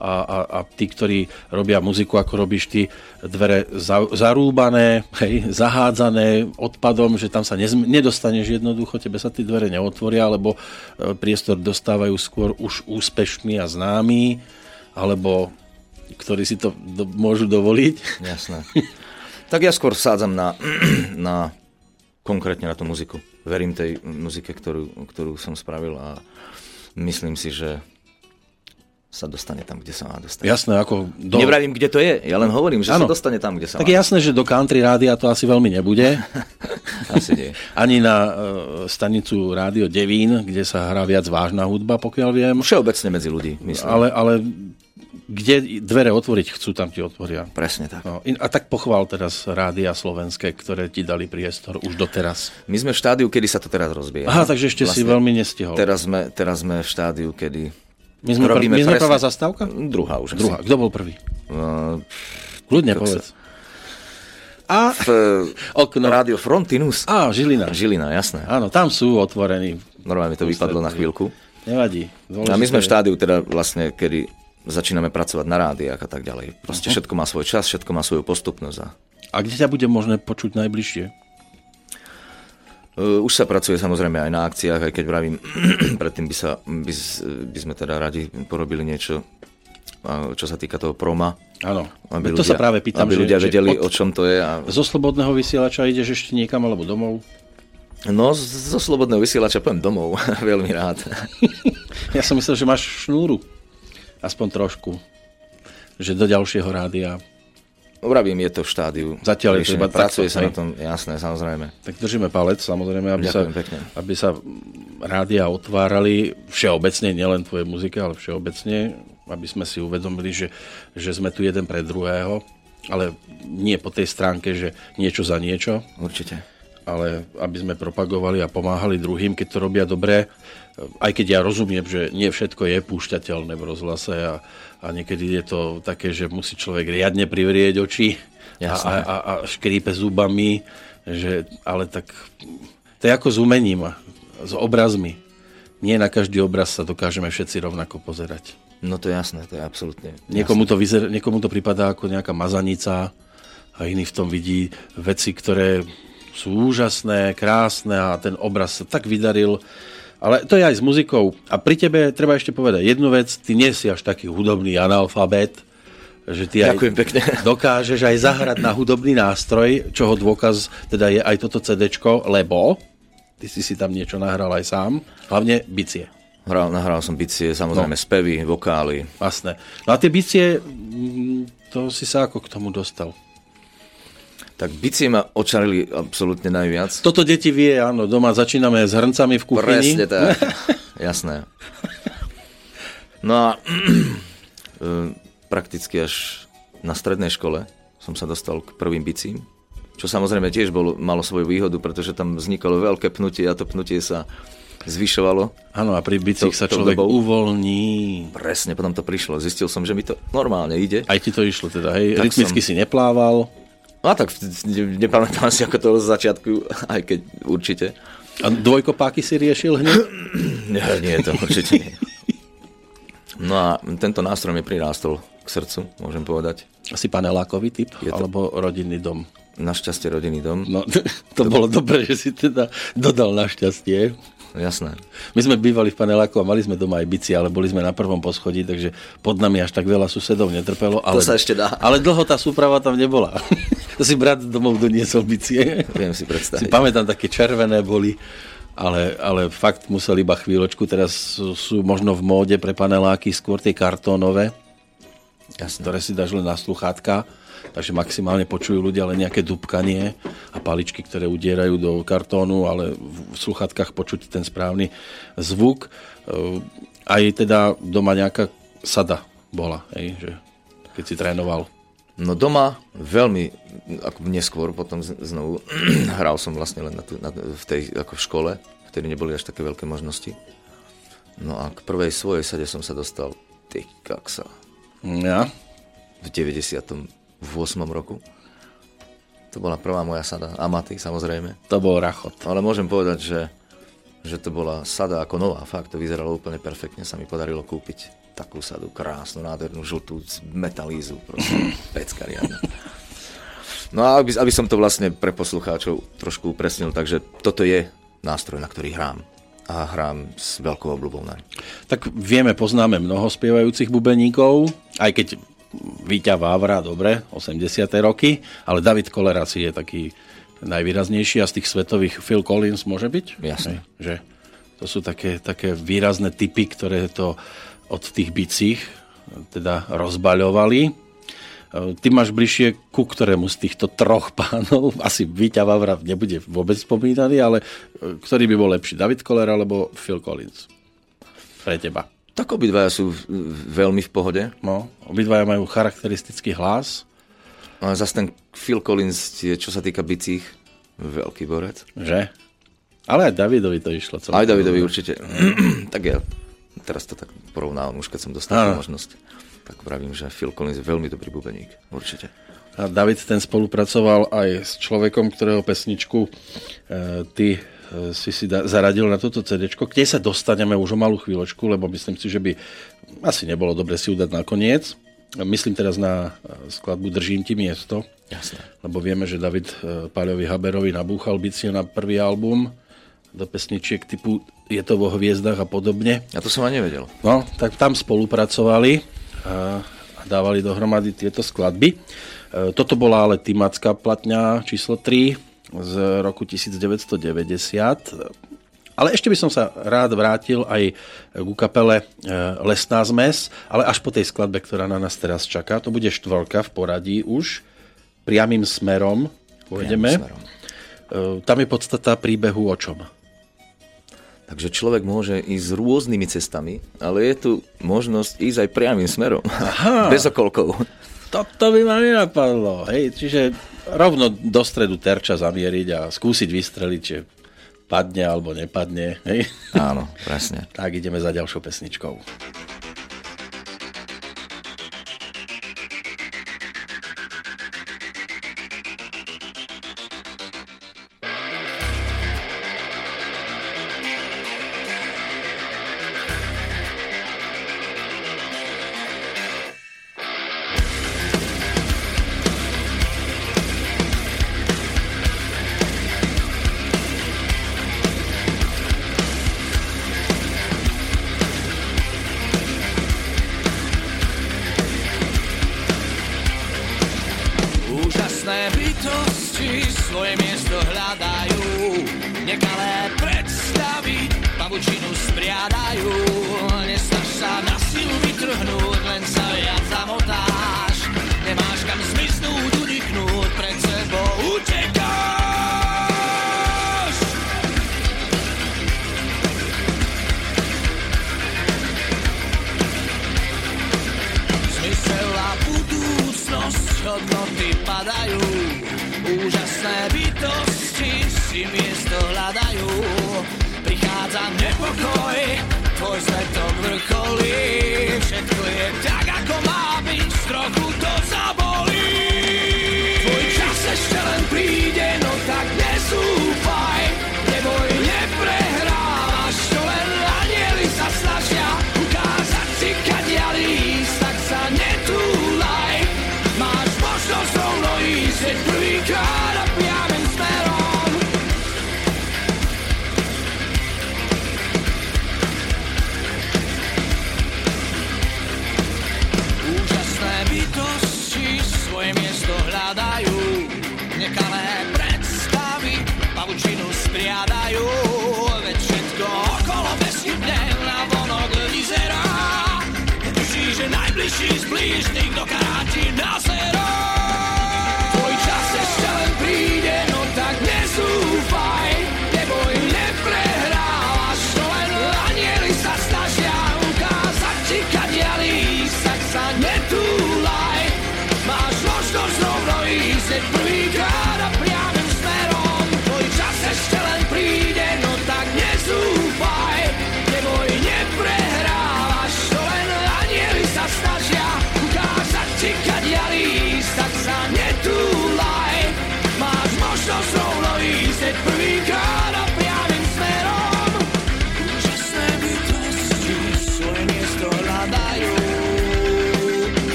a, a, a tí, ktorí robia muziku, ako robíš ty, dvere za, zarúbané, hej, zahádzané odpadom, že tam sa nez, nedostaneš jednoducho, tebe sa tie dvere neotvoria, alebo e, priestor dostávajú skôr už úspešní a známi, alebo ktorí si to do, môžu dovoliť. Jasné. tak ja skôr sádzam na, na konkrétne na tú muziku. Verím tej muzike, ktorú, ktorú som spravil a myslím si, že sa dostane tam, kde sa má dostať. Jasné, ako... Do... Nevravím, kde to je, ja len hovorím, že ano. sa dostane tam, kde sa tak má. Tak je jasné, že do country rádia to asi veľmi nebude. asi nie. Ani na uh, stanicu Rádio Devín, kde sa hrá viac vážna hudba, pokiaľ viem. Všeobecne medzi ľudí, myslím. Ale, ale kde dvere otvoriť chcú, tam ti otvoria. Presne tak. No, a tak pochvál teraz rádia slovenské, ktoré ti dali priestor už doteraz. My sme v štádiu, kedy sa to teraz rozbieha. Aha, takže ešte vlastne, si veľmi nestihol. Teraz sme, teraz sme v štádiu, kedy my sme, pr- my sme prvá zastávka? Druhá už. Druhá. Kto bol prvý? Uh, Kľudne povedz. Sa... A v okno. Rádio Frontinus. Á, Žilina. Žilina, jasné. Áno, tam sú otvorení. Normálne to vypadlo na chvíľku. Nevadí. Dôležité. A my sme v štádiu, teda vlastne, kedy začíname pracovať na rádiách a tak ďalej. Proste uh-huh. všetko má svoj čas, všetko má svoju postupnosť. A... a kde ťa bude možné počuť najbližšie? Uh, už sa pracuje samozrejme aj na akciách, aj keď vravím, predtým by, sa, by, by sme teda radi porobili niečo, čo sa týka toho proma. Áno, aby to ľudia, sa práve pýtam, aby že, ľudia vedeli, od, o čom to je. A... Zo slobodného vysielača ideš ešte niekam alebo domov? No, zo slobodného vysielača poviem domov, veľmi rád. ja som myslel, že máš šnúru aspoň trošku, že do ďalšieho rádia. Vravím, je to v štádiu. Zatiaľ je to iba Pracuje sa na tom, jasné, samozrejme. Tak držíme palec, samozrejme, aby, sa, pekne. aby sa rádia otvárali všeobecne, nielen tvoje muzike, ale všeobecne, aby sme si uvedomili, že, že sme tu jeden pre druhého, ale nie po tej stránke, že niečo za niečo. Určite. Ale aby sme propagovali a pomáhali druhým, keď to robia dobre, aj keď ja rozumiem, že nie všetko je púšťateľné v rozhlase a, a niekedy je to také, že musí človek riadne privrieť oči a, a, a, a škrípe zubami, že, ale tak to je ako s umením, s obrazmi. Nie na každý obraz sa dokážeme všetci rovnako pozerať. No to je jasné, to je absolútne. Niekomu to, vyzer, niekomu to pripadá ako nejaká mazanica a iný v tom vidí veci, ktoré sú úžasné, krásne a ten obraz sa tak vydaril, ale to je aj s muzikou. A pri tebe treba ešte povedať jednu vec, ty nie si až taký hudobný analfabet, že ty Ďakujem aj pekne. dokážeš aj zahrať na hudobný nástroj, čoho dôkaz teda je aj toto CD, lebo ty si si tam niečo nahral aj sám, hlavne bicie. Hral, nahral som bicie, samozrejme no. spevy, vokály. Jasné. No a tie bicie, mm, to si sa ako k tomu dostal? Tak bicie ma očarili absolútne najviac. Toto deti vie, áno, doma začíname s hrncami v kuchyni. Presne tak, jasné. No a e, prakticky až na strednej škole som sa dostal k prvým bicím, čo samozrejme tiež bolo, malo svoju výhodu, pretože tam vznikalo veľké pnutie a to pnutie sa zvyšovalo. Áno, a pri bicích sa človek dobou. uvoľní. Presne, potom to prišlo. Zistil som, že mi to normálne ide. Aj ti to išlo teda, hej? Tak Rytmicky som... si neplával. No tak nepamätám si, ako to z začiatku, aj keď určite. A dvojkopáky si riešil hneď? nie, nie, to určite nie. No a tento nástroj mi prirástol k srdcu, môžem povedať. Asi panelákový typ, to... alebo rodinný dom? Našťastie rodinný dom. No, to bolo dobré, že si teda dodal našťastie. Jasné. My sme bývali v paneláku a mali sme doma aj bici, ale boli sme na prvom poschodí, takže pod nami až tak veľa susedov netrpelo. Ale, to sa ešte dá. Ale dlho tá súprava tam nebola. to si brat domov doniesol bicie. Viem si predstaviť. Si pamätám, také červené boli. Ale, ale fakt musel iba chvíľočku. Teraz sú, možno v móde pre paneláky skôr tie kartónové, Jasne. ktoré si dáš len na sluchátka takže maximálne počujú ľudia len nejaké dubkanie a paličky, ktoré udierajú do kartónu, ale v sluchatkách počuť ten správny zvuk. E, aj teda doma nejaká sada bola, hej, že keď si trénoval. No doma veľmi, ako neskôr potom znovu, hral som vlastne len na, tu, na, v tej, ako v škole, vtedy neboli až také veľké možnosti. No a k prvej svojej sade som sa dostal, ty kaksa. Ja? V 90 v 8 roku. To bola prvá moja sada. Amaty, samozrejme. To bol rachot. Ale môžem povedať, že že to bola sada ako nová, fakt, to vyzeralo úplne perfektne, sa mi podarilo kúpiť takú sadu, krásnu, nádhernú, žltú, metalízu, proste, pecka riadna. No a aby, aby som to vlastne pre poslucháčov trošku upresnil, takže toto je nástroj, na ktorý hrám a hrám s veľkou obľubou naň. Tak vieme, poznáme mnoho spievajúcich bubeníkov, aj keď Víťa Vávra, dobre, 80. roky, ale David Kolera si je taký najvýraznejší a z tých svetových Phil Collins môže byť? Jasne. že to sú také, také výrazné typy, ktoré to od tých bicích teda rozbaľovali. Ty máš bližšie ku ktorému z týchto troch pánov, asi Víťa Vavra nebude vôbec spomínaný, ale e, ktorý by bol lepší, David Koller alebo Phil Collins? Pre teba. Tak obidvaja sú veľmi v pohode. No, obidvaja majú charakteristický hlas. A zase ten Phil Collins je, čo sa týka bicích, veľký borec. Že? Ale aj Davidovi to išlo. Aj Davidovi určite. tak ja teraz to tak porovnávam, už keď som dostal tú možnosť. Tak pravím, že Phil Collins je veľmi dobrý bubeník. Určite. A David ten spolupracoval aj s človekom, ktorého pesničku e, ty e, si si da, zaradil na toto CD, kde sa dostaneme už o malú chvíľočku, lebo myslím si, že by asi nebolo dobre si udať nakoniec. Myslím teraz na e, skladbu Držím ti miesto. Jasne. Lebo vieme, že David e, Páľovi Haberovi nabúchal bicie na prvý album do pesničiek typu Je to vo hviezdach a podobne. Ja to som ani nevedel. No, tak tam spolupracovali a, a dávali dohromady tieto skladby. E, toto bola ale Timacká platňa číslo 3 z roku 1990 ale ešte by som sa rád vrátil aj ku kapele e, Lesná zmes, ale až po tej skladbe, ktorá na nás teraz čaká. To bude štvorka v poradí už. Priamým smerom pôjdeme. Smerom. E, tam je podstata príbehu o čom? Takže človek môže ísť rôznymi cestami, ale je tu možnosť ísť aj priamým smerom. Aha. Bez okolkov. Toto by ma nenapadlo. Hej, čiže rovno do stredu terča zamieriť a skúsiť vystreliť, že padne alebo nepadne. Hej? Áno, presne. tak ideme za ďalšou pesničkou. hľadajú, úžasné bytosti si miesto hľadajú. Prichádza nepokoj, tvoj svetok vrcholí, všetko je tak, ako má byť, trochu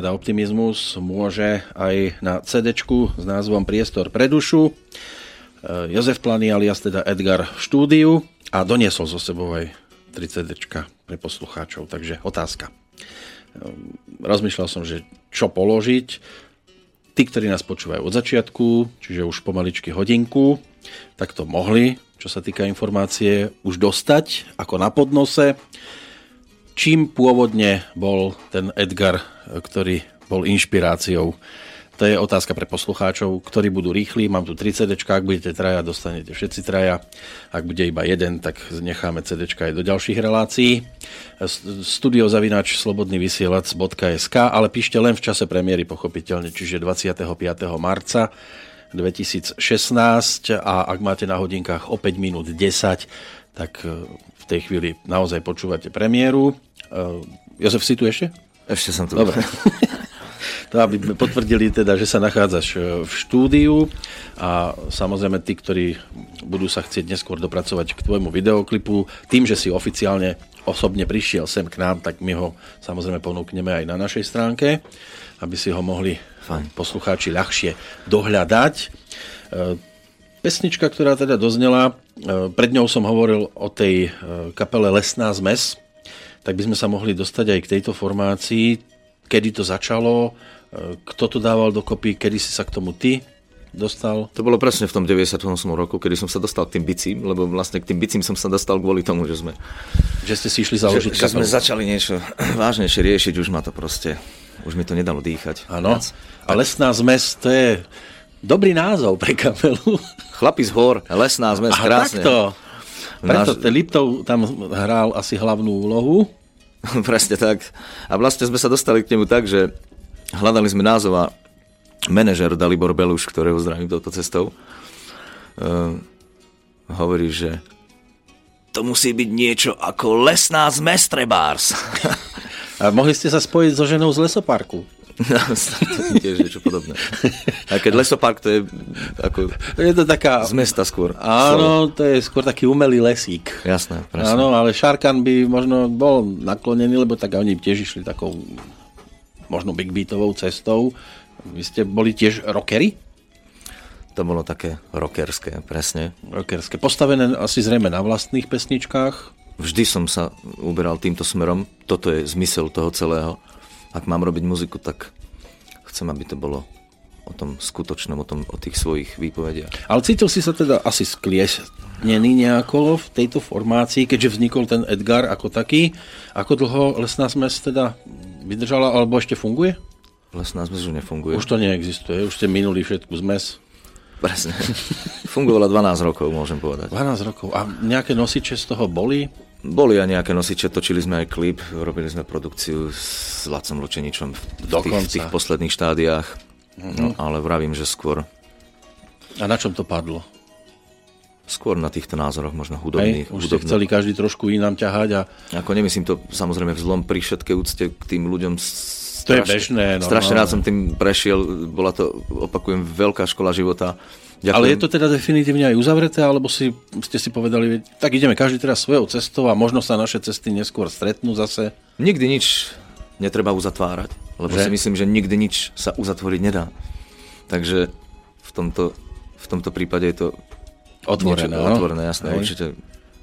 Hľadá optimizmus, môže aj na cd s názvom Priestor pre dušu. E, Jozef Plany alias teda Edgar v štúdiu a doniesol zo sebou aj 3 cd pre poslucháčov. Takže otázka. E, Rozmýšľal som, že čo položiť. Tí, ktorí nás počúvajú od začiatku, čiže už pomaličky hodinku, tak to mohli, čo sa týka informácie, už dostať ako na podnose čím pôvodne bol ten Edgar, ktorý bol inšpiráciou. To je otázka pre poslucháčov, ktorí budú rýchli. Mám tu 3 CD, ak budete traja, dostanete všetci traja. Ak bude iba jeden, tak necháme CD aj do ďalších relácií. Studiozavináč slobodnyvysielac.sk ale píšte len v čase premiéry, pochopiteľne, čiže 25. marca 2016 a ak máte na hodinkách o 5 minút 10, tak e, v tej chvíli naozaj počúvate premiéru. E, Jozef, si tu ešte? Ešte som tu. Dobre. To aby sme potvrdili teda, že sa nachádzaš e, v štúdiu a samozrejme tí, ktorí budú sa chcieť neskôr dopracovať k tvojmu videoklipu, tým, že si oficiálne osobne prišiel sem k nám, tak my ho samozrejme ponúkneme aj na našej stránke, aby si ho mohli Fajn. poslucháči ľahšie dohľadať. E, Pesnička, ktorá teda doznela, e, pred ňou som hovoril o tej kapele Lesná zmes, tak by sme sa mohli dostať aj k tejto formácii, kedy to začalo, e, kto to dával dokopy, kedy si sa k tomu ty dostal. To bolo presne v tom 98. roku, kedy som sa dostal k tým bicím, lebo vlastne k tým bicím som sa dostal kvôli tomu, že sme, Že ste si išli založiť že, že sme začali niečo vážnejšie riešiť, už ma to proste, už mi to nedalo dýchať. Áno. A lesná zmes, to je dobrý názov pre kapelu. Chlapi z hor, lesná zmes, A krásne. takto. Preto Náš- Liptov tam hral asi hlavnú úlohu. Presne tak. A vlastne sme sa dostali k nemu tak, že hľadali sme názov a manažer Dalibor Beluš, ktorého zdravím touto cestou, uh, hovorí, že to musí byť niečo ako lesná zmes trebárs. A mohli ste sa spojiť so ženou z lesoparku. tiež niečo podobné. A keď lesopark, to je ako Je to taká... z mesta skôr. Áno, to je skôr taký umelý lesík. Jasné, presne. Áno, ale Šarkan by možno bol naklonený, lebo tak oni tiež išli takou možno big beatovou cestou. Vy ste boli tiež rockery? To bolo také rockerské, presne. Rockerské. Postavené asi zrejme na vlastných pesničkách. Vždy som sa uberal týmto smerom. Toto je zmysel toho celého. Ak mám robiť muziku, tak chcem, aby to bolo o tom skutočnom, o, tom, o tých svojich výpovediach. Ale cítil si sa teda asi skliesnený nejako v tejto formácii, keďže vznikol ten Edgar ako taký. Ako dlho lesná zmes teda vydržala, alebo ešte funguje? Lesná zmes už nefunguje. Už to neexistuje, už ste minuli všetku zmes. Presne. Fungovala 12 rokov, môžem povedať. 12 rokov. A nejaké nosiče z toho boli? Boli aj nejaké nosiče, točili sme aj klip, robili sme produkciu s Lacom Lučeničom v, tých, v tých posledných štádiách. No, ale vravím, že skôr, A na čom to padlo? skôr na týchto názoroch, možno Hej, hudobných. už ste chceli každý trošku inám ťahať a Ako nemyslím to samozrejme v zlom pri všetkej úcte k tým ľuďom. To je bežné, normálne. Strašne rád som tým prešiel, bola to, opakujem, veľká škola života. Ďakujem. Ale je to teda definitívne aj uzavreté, alebo si, ste si povedali, tak ideme každý teraz svojou cestou a možno sa naše cesty neskôr stretnú zase? Nikdy nič netreba uzatvárať, lebo Že? si myslím, že nikdy nič sa uzatvoriť nedá. Takže v tomto, v tomto prípade je to Otvorené, niečo, áno? otvorené jasné, Hej. určite.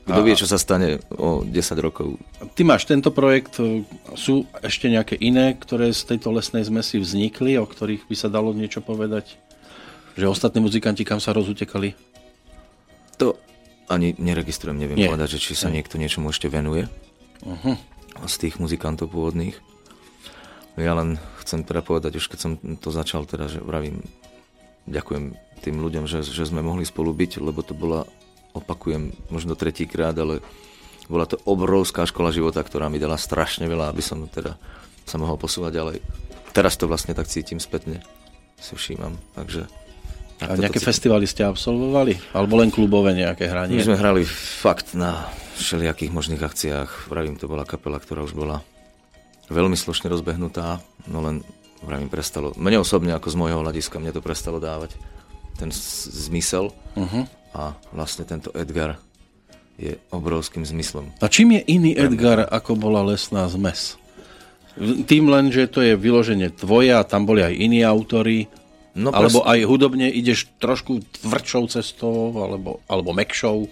Kto vie, čo sa stane o 10 rokov. Ty máš tento projekt, e, sú ešte nejaké iné, ktoré z tejto lesnej zmesi vznikli, o ktorých by sa dalo niečo povedať? Že ostatní muzikanti kam sa rozutekali? To ani neregistrujem, neviem Nie. povedať, že či sa niekto niečomu ešte venuje uh-huh. z tých muzikantov pôvodných. Ja len chcem teda povedať, už keď som to začal, teda, že vravím, ďakujem tým ľuďom, že, že sme mohli spolu byť, lebo to bola, opakujem, možno tretíkrát, ale bola to obrovská škola života, ktorá mi dala strašne veľa, aby som teda sa mohol posúvať ďalej. Teraz to vlastne tak cítim spätne, si všímam, takže... A nejaké cítim. festivaly ste absolvovali? Alebo len klubové nejaké hranie? My sme hrali fakt na všelijakých možných akciách. Vravím, to bola kapela, ktorá už bola veľmi slušne rozbehnutá, no len vravím, prestalo, mne osobne ako z môjho hľadiska, mne to prestalo dávať ten zmysel uh-huh. a vlastne tento Edgar je obrovským zmyslom. A čím je iný Edgar, ako bola lesná zmes? Tým len, že to je vyloženie tvoje a tam boli aj iní autory, no, alebo presne. aj hudobne ideš trošku tvrdšou cestou, alebo, alebo mekšou?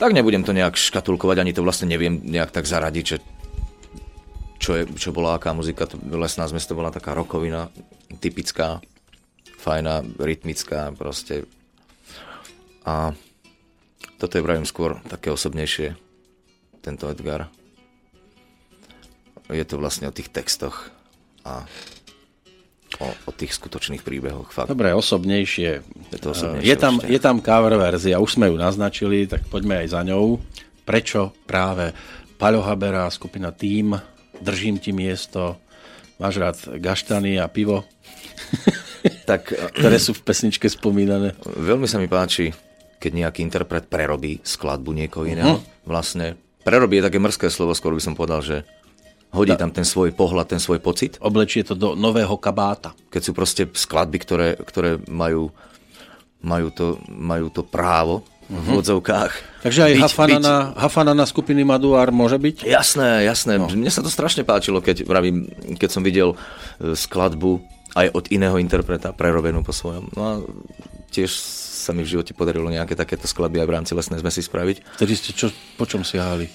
Tak nebudem to nejak škatulkovať, ani to vlastne neviem nejak tak zaradiť, že čo, je, čo bola aká muzika. Lesná zmes to bola taká rokovina, typická, fajná, rytmická proste. A toto je, pravím, skôr také osobnejšie, tento Edgar. Je to vlastne o tých textoch a o, o tých skutočných príbehoch. Fakt. Dobre, osobnejšie. Je, to osobnejšie je, tam, je tam cover verzia, už sme ju naznačili, tak poďme aj za ňou. Prečo práve Paľo Habera, skupina Team držím ti miesto, máš rád gaštany a pivo, tak, ktoré sú v pesničke spomínané. Veľmi sa mi páči, keď nejaký interpret prerobí skladbu niekoho iného. Uh-huh. Vlastne prerobí je také mrzké slovo, skôr by som povedal, že hodí tam ten svoj pohľad, ten svoj pocit. Oblečie to do nového kabáta. Keď sú proste skladby, ktoré, ktoré majú, majú, to, majú to právo v odzovkách. Takže aj byť, Hafanana, byť... Hafanana skupiny Maduár môže byť? Jasné, jasné. No. Mne sa to strašne páčilo, keď, pravím, keď som videl e, skladbu aj od iného interpreta, prerobenú po svojom. No a tiež sa mi v živote podarilo nejaké takéto skladby aj v rámci lesnej zmesi spraviť. Vtedy ste čo, po čom siahali?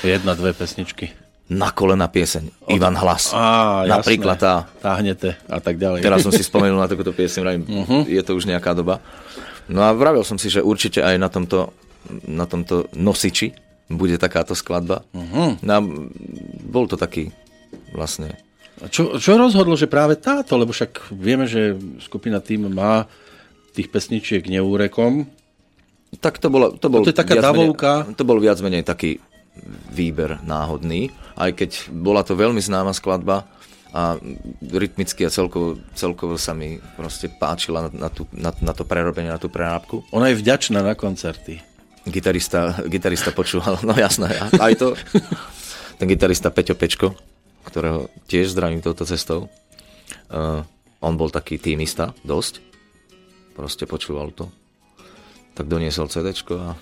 Jedna, dve pesničky. Na kolena pieseň. Od... Ivan Hlas. Á, Napríklad tá. Táhnete a tak ďalej. Teraz som si spomenul na takúto pieseň, uh-huh. je to už nejaká doba. No a vravil som si, že určite aj na tomto, na tomto nosiči bude takáto skladba. Uh-huh. No a bol to taký vlastne... A čo, čo rozhodlo, že práve táto? Lebo však vieme, že skupina Tým má tých pesničiek neúrekom. Tak to, bolo, to bol... To je taká davovka. Menej, to bol viac menej taký výber náhodný, aj keď bola to veľmi známa skladba, a rytmicky a celkovo, celkovo sa mi proste páčila na, na, tú, na, na to prerobenie, na tú prerábku. Ona je vďačná na koncerty. Gitarista, gitarista počúval, no jasné, aj to. Ten gitarista Peťo Pečko, ktorého tiež zdravím touto cestou, uh, on bol taký týmista, dosť. Proste počúval to. Tak doniesol CD a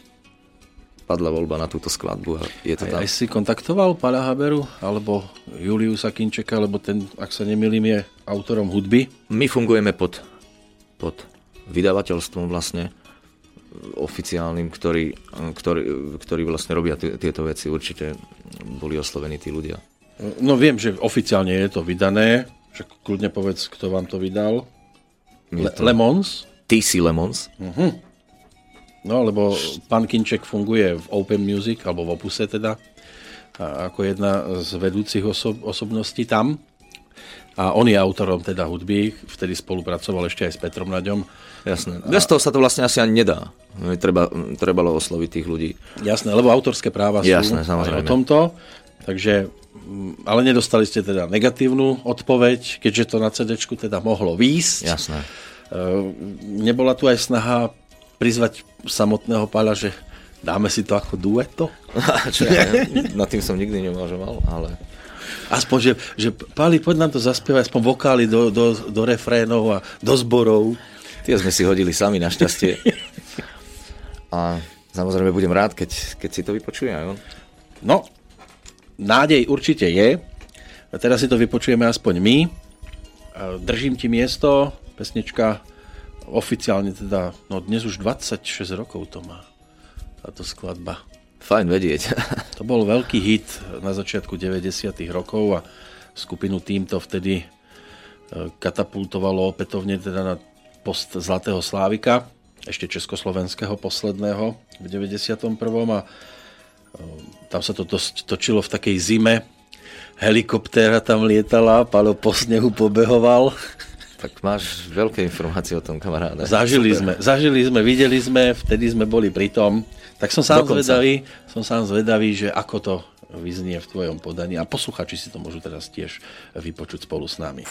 padla voľba na túto skladbu a je to tam. Aj si kontaktoval Páľa Haberu alebo Juliusa Kinčeka, lebo ten, ak sa nemýlim, je autorom hudby? My fungujeme pod, pod vydavateľstvom vlastne oficiálnym, ktorý, ktorý, ktorý vlastne robia t- tieto veci. Určite boli oslovení tí ľudia. No viem, že oficiálne je to vydané, však kľudne povedz, kto vám to vydal. Le- to... Lemons? TC Lemons. Uh-huh. No, lebo pán Kinček funguje v Open Music, alebo v Opuse teda, ako jedna z vedúcich osob- osobností tam. A on je autorom teda hudby, vtedy spolupracoval ešte aj s Petrom Naďom. Jasné. Bez toho sa to vlastne asi ani nedá. Treba, trebalo osloviť tých ľudí. Jasné, lebo autorské práva sú Jasné, samozrejme. o tomto. Takže, mm, ale nedostali ste teda negatívnu odpoveď, keďže to na CD teda mohlo výjsť. Jasné. E, nebola tu aj snaha prizvať samotného Páľa, že dáme si to ako dueto? Čo ja, nad tým som nikdy neuvažoval, ale... Aspoň, že, že Páli, poď nám to zaspievať, aspoň vokály do, do, do refrénov a do zborov. Tie sme si hodili sami, našťastie. A samozrejme budem rád, keď, keď si to vypočuje aj on. No, nádej určite je. A teraz si to vypočujeme aspoň my. Držím ti miesto, pesnička oficiálne teda, no dnes už 26 rokov to má táto skladba. Fajn vedieť. to bol veľký hit na začiatku 90 rokov a skupinu týmto vtedy katapultovalo opätovne teda na post Zlatého Slávika, ešte československého posledného v 91. a tam sa to dosť točilo v takej zime. Helikoptéra tam lietala, Palo po snehu pobehoval. Tak máš veľké informácie o tom, kamaráde. Zažili Super. sme, zažili sme, videli sme, vtedy sme boli pri tom. Tak som sám Dokonca. zvedavý, som sám zvedavý, že ako to vyznie v tvojom podaní a posluchači si to môžu teraz tiež vypočuť spolu s nami.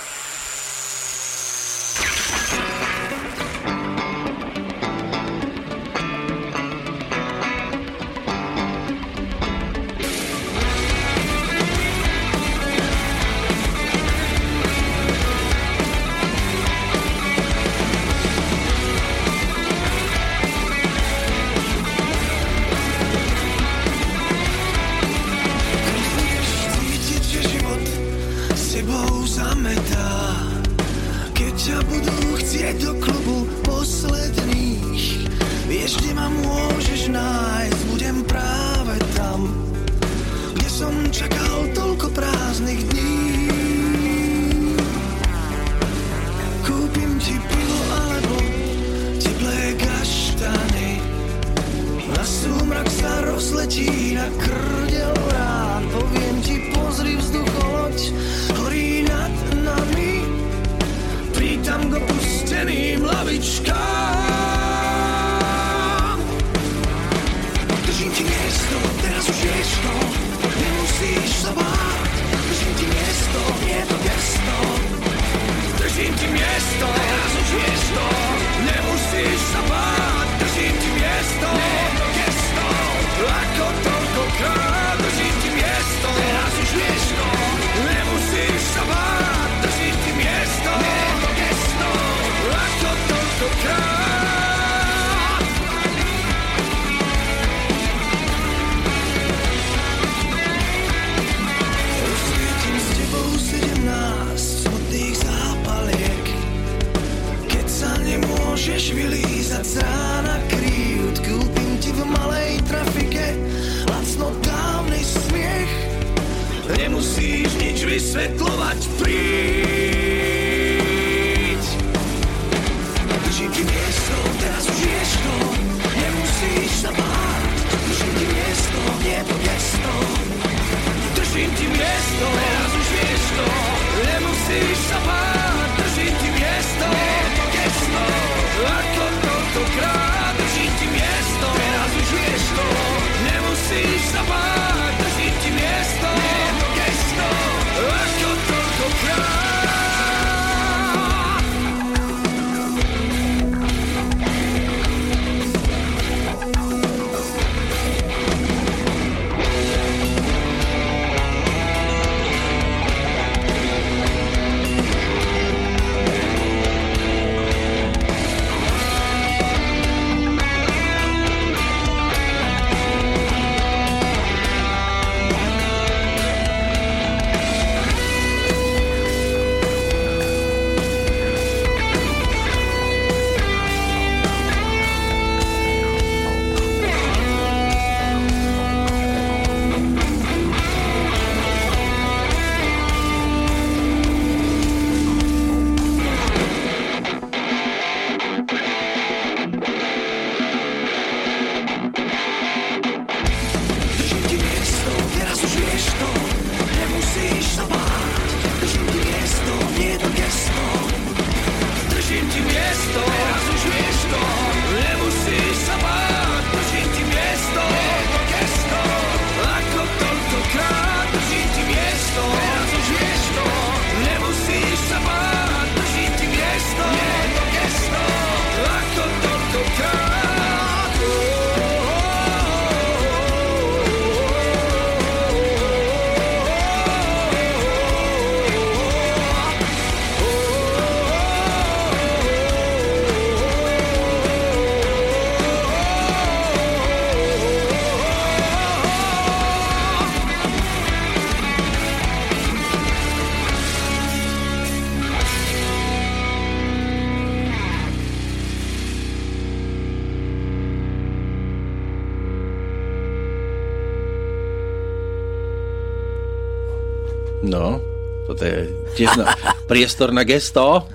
Toto je tiež na, priestor na gesto.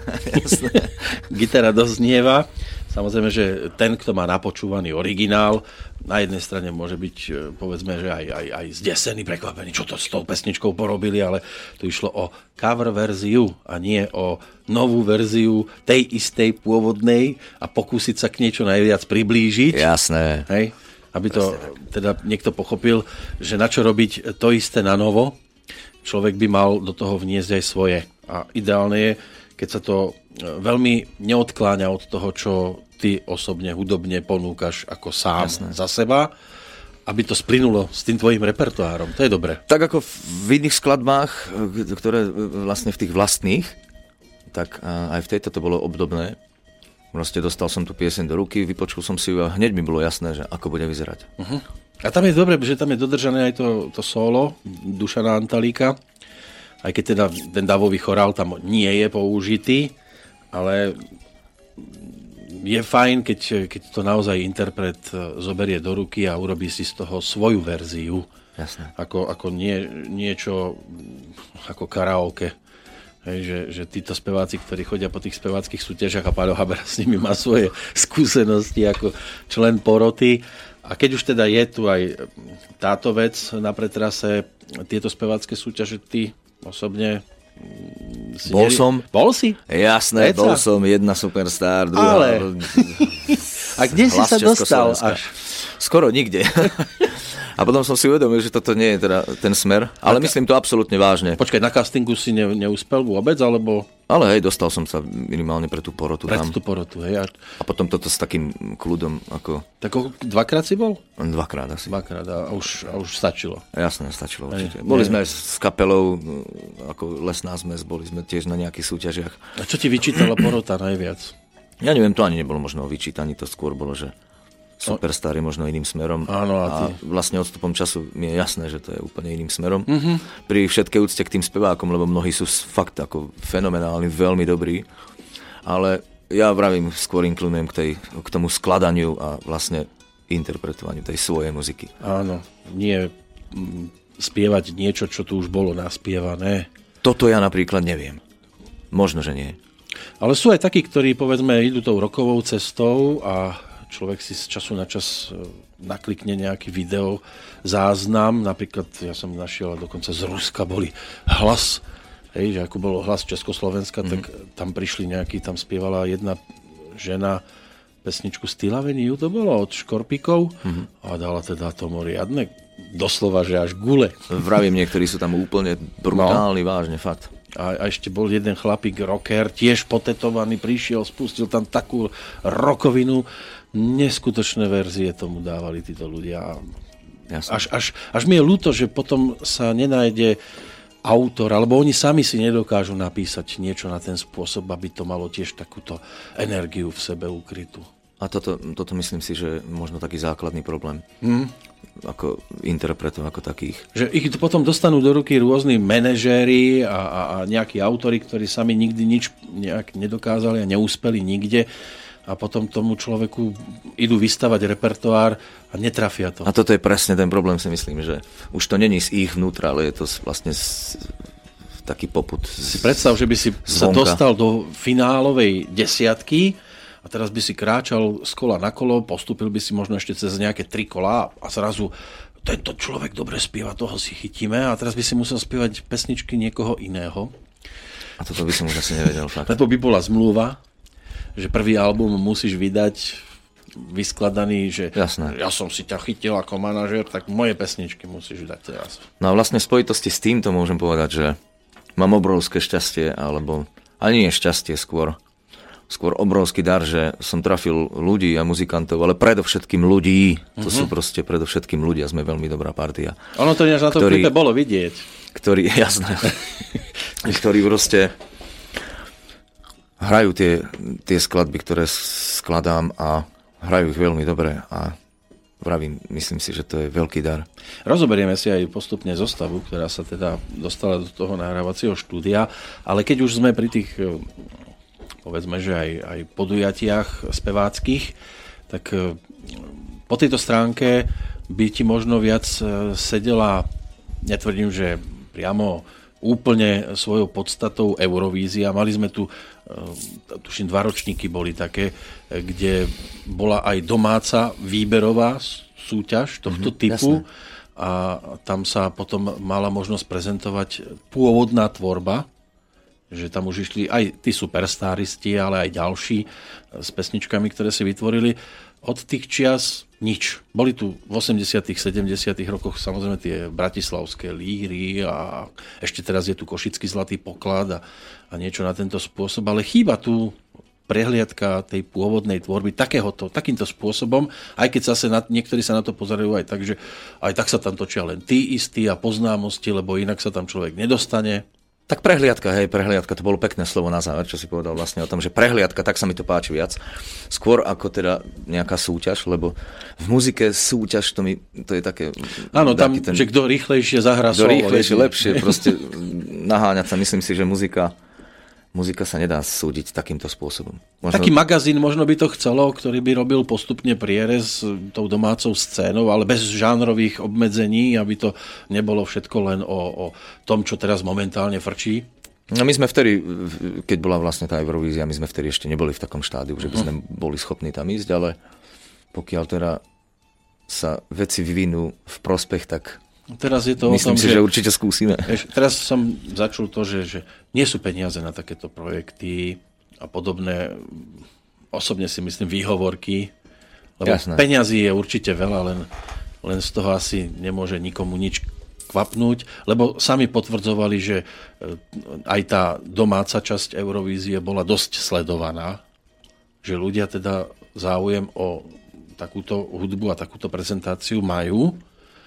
Gitara doznieva. Samozrejme, že ten, kto má napočúvaný originál, na jednej strane môže byť, e, povedzme, že aj, aj, aj zdesený, prekvapený, čo to s tou pesničkou porobili, ale tu išlo o cover verziu a nie o novú verziu tej istej pôvodnej a pokúsiť sa k niečo najviac priblížiť. Jasné. Hej? Aby to teda niekto pochopil, že na čo robiť to isté na novo, človek by mal do toho vniesť aj svoje. A ideálne je, keď sa to e, veľmi neodkláňa od toho, čo ty osobne hudobne ponúkaš ako sám Jasné. za seba, aby to splynulo s tým tvojim repertoárom. To je dobre. Tak ako v iných skladbách, e, ktoré e, vlastne v tých vlastných, tak aj v tejto to bolo obdobné. Proste dostal som tú pieseň do ruky, vypočul som si ju a hneď mi bolo jasné, že ako bude vyzerať. Uh-huh. A tam je dobre, že tam je dodržané aj to, to solo Dušana Antalíka aj keď teda ten davový chorál tam nie je použitý, ale je fajn, keď, keď to naozaj interpret e, zoberie do ruky a urobí si z toho svoju verziu. Jasne. Ako, ako nie, niečo ako karaoke. Hej, že, že títo speváci, ktorí chodia po tých speváckých súťažiach a Páľo Haber s nimi má svoje skúsenosti ako člen poroty. A keď už teda je tu aj táto vec na pretrase, tieto spevácké súťaže, ty osobne mm, si bol neri... som. Bol si? Jasné, Veca? bol som jedna superstar, druhá... Ale... A kde si sa dostal až? Skoro nikde. A potom som si uvedomil, že toto nie je teda ten smer, ale tak, myslím to absolútne vážne. Počkaj, na castingu si ne, neúspel vôbec, alebo... Ale hej, dostal som sa minimálne pre tú porotu pre tam. tú porotu, hej. A... a potom toto s takým kľudom, ako... Tak dvakrát si bol? Dvakrát asi. Dvakrát a už, a už stačilo. Jasné, stačilo určite. Hej, boli sme aj s kapelou, ako Lesná zmes, boli sme tiež na nejakých súťažiach. A čo ti vyčítala porota najviac? Ja neviem, to ani nebolo možno vyčítaní, to skôr bolo, že superstar je možno iným smerom. Áno, a, ty... a vlastne odstupom času mi je jasné, že to je úplne iným smerom. Mm-hmm. Pri všetkej úcte k tým spevákom, lebo mnohí sú fakt ako fenomenálni, veľmi dobrí, ale ja vravím, skôr inklinujem k, tej, k tomu skladaniu a vlastne interpretovaniu tej svojej muziky. Áno, nie spievať niečo, čo tu už bolo naspievané. Toto ja napríklad neviem. Možno, že nie. Ale sú aj takí, ktorí povedzme idú tou rokovou cestou a človek si z času na čas e, naklikne nejaký video záznam, napríklad ja som našiel dokonca z Ruska boli hlas, hej, že ako bolo hlas Československa, mm-hmm. tak tam prišli nejaký, tam spievala jedna žena pesničku Stylaveniu, to bolo od Škorpikov mm-hmm. a dala teda tomu riadne, doslova, že až gule. Vravím, niektorí sú tam úplne brutálni, no. vážne, fakt. A, a ešte bol jeden chlapík, rocker, tiež potetovaný, prišiel, spustil tam takú rokovinu, neskutočné verzie tomu dávali títo ľudia. Až, až, až mi je ľúto, že potom sa nenájde autor, alebo oni sami si nedokážu napísať niečo na ten spôsob, aby to malo tiež takúto energiu v sebe ukrytú. A toto, toto myslím si, že možno taký základný problém. Hmm. Ako interpretov ako takých. Že ich potom dostanú do ruky rôzni manažéri a, a, a nejakí autory, ktorí sami nikdy nič nejak nedokázali a neúspeli nikde a potom tomu človeku idú vystavať repertoár a netrafia to. A toto je presne ten problém, si myslím, že už to není z ich vnútra, ale je to vlastne z, taký poput. Si predstav, že by si zvonka. sa dostal do finálovej desiatky a teraz by si kráčal z kola na kolo, postúpil by si možno ešte cez nejaké tri kola a zrazu tento človek dobre spieva, toho si chytíme a teraz by si musel spievať pesničky niekoho iného. A toto by som už asi nevedel fakt. Lebo by bola zmluva, že prvý album musíš vydať vyskladaný, že Jasné. ja som si ťa chytil ako manažer, tak moje pesničky musíš dať teraz. No a vlastne v spojitosti s týmto môžem povedať, že mám obrovské šťastie, alebo ani nie šťastie skôr, skôr obrovský dar, že som trafil ľudí a muzikantov, ale predovšetkým ľudí. To uh-huh. sú proste predovšetkým ľudia, sme veľmi dobrá partia. Ono to na tom ktorý, bolo vidieť. Ktorý, jasné, ktorý proste hrajú tie, tie skladby, ktoré skladám a hrajú ich veľmi dobre a vravím, myslím si, že to je veľký dar. Rozoberieme si aj postupne zostavu, ktorá sa teda dostala do toho nahrávacieho štúdia, ale keď už sme pri tých eh, povedzme, že aj, aj podujatiach speváckých, tak eh, po tejto stránke by ti možno viac eh, sedela, netvrdím, že priamo úplne svojou podstatou Eurovízia. Mali sme tu, tuším, dva ročníky boli také, kde bola aj domáca výberová súťaž tohto mm-hmm, typu. Jasné. A tam sa potom mala možnosť prezentovať pôvodná tvorba, že tam už išli aj tí superstáristi, ale aj ďalší s pesničkami, ktoré si vytvorili. Od tých čias nič. Boli tu v 80 70 rokoch samozrejme tie bratislavské líry a ešte teraz je tu Košický zlatý poklad a, a niečo na tento spôsob, ale chýba tu prehliadka tej pôvodnej tvorby takéhoto, takýmto spôsobom, aj keď zase na, niektorí sa na to pozerajú aj tak, že aj tak sa tam točia len tí istí a poznámosti, lebo inak sa tam človek nedostane. Tak prehliadka, hej, prehliadka, to bolo pekné slovo na záver, čo si povedal vlastne o tom, že prehliadka, tak sa mi to páči viac. Skôr ako teda nejaká súťaž, lebo v muzike súťaž, to, mi, to je také... Áno, tam, ten, že kto rýchlejšie zahrá Kto rýchlejšie, lepšie, proste naháňať sa, myslím si, že muzika muzika sa nedá súdiť takýmto spôsobom. Možno... Taký magazín možno by to chcelo, ktorý by robil postupne prierez tou domácou scénou, ale bez žánrových obmedzení, aby to nebolo všetko len o, o tom, čo teraz momentálne frčí. No my sme vtedy, keď bola vlastne tá Eurovízia, my sme vtedy ešte neboli v takom štádiu, že by sme mhm. boli schopní tam ísť, ale pokiaľ teda sa veci vyvinú v prospech, tak Teraz je to Myslím o tom, si, že, že určite skúsime. Teraz som začul to, že, že nie sú peniaze na takéto projekty a podobné, osobne si myslím, výhovorky. Lebo Jasné. peniazy je určite veľa, len, len z toho asi nemôže nikomu nič kvapnúť, lebo sami potvrdzovali, že e, aj tá domáca časť Eurovízie bola dosť sledovaná, že ľudia teda záujem o takúto hudbu a takúto prezentáciu majú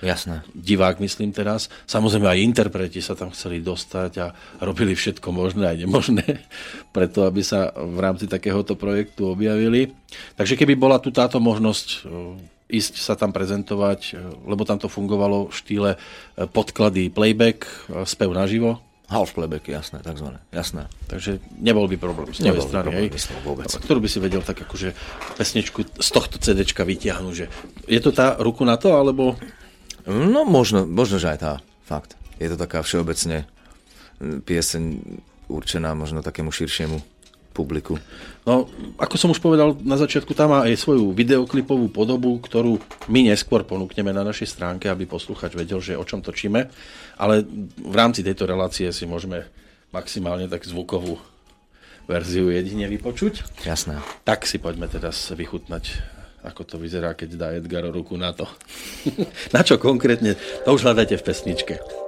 Jasné. divák myslím teraz. Samozrejme aj interpreti sa tam chceli dostať a robili všetko možné aj nemožné, preto aby sa v rámci takéhoto projektu objavili. Takže keby bola tu táto možnosť e, ísť sa tam prezentovať, e, lebo tam to fungovalo v štýle e, podklady playback, spev naživo, Half playback, jasné, takzvané. Jasné. Takže nebol by problém z tvojej strany. Problém, hej? vôbec. Ktorú by si vedel tak akože pesničku z tohto CDčka vytiahnuť, že je to tá ruku na to, alebo No možno, možno, že aj tá, fakt. Je to taká všeobecne pieseň určená možno takému širšiemu publiku. No, ako som už povedal na začiatku, tam má aj svoju videoklipovú podobu, ktorú my neskôr ponúkneme na našej stránke, aby posluchač vedel, že o čom točíme. Ale v rámci tejto relácie si môžeme maximálne tak zvukovú verziu jedine vypočuť. Jasné. Tak si poďme teraz vychutnať ako to vyzerá, keď dá Edgar ruku na to. na čo konkrétne, to už hľadajte v pesničke.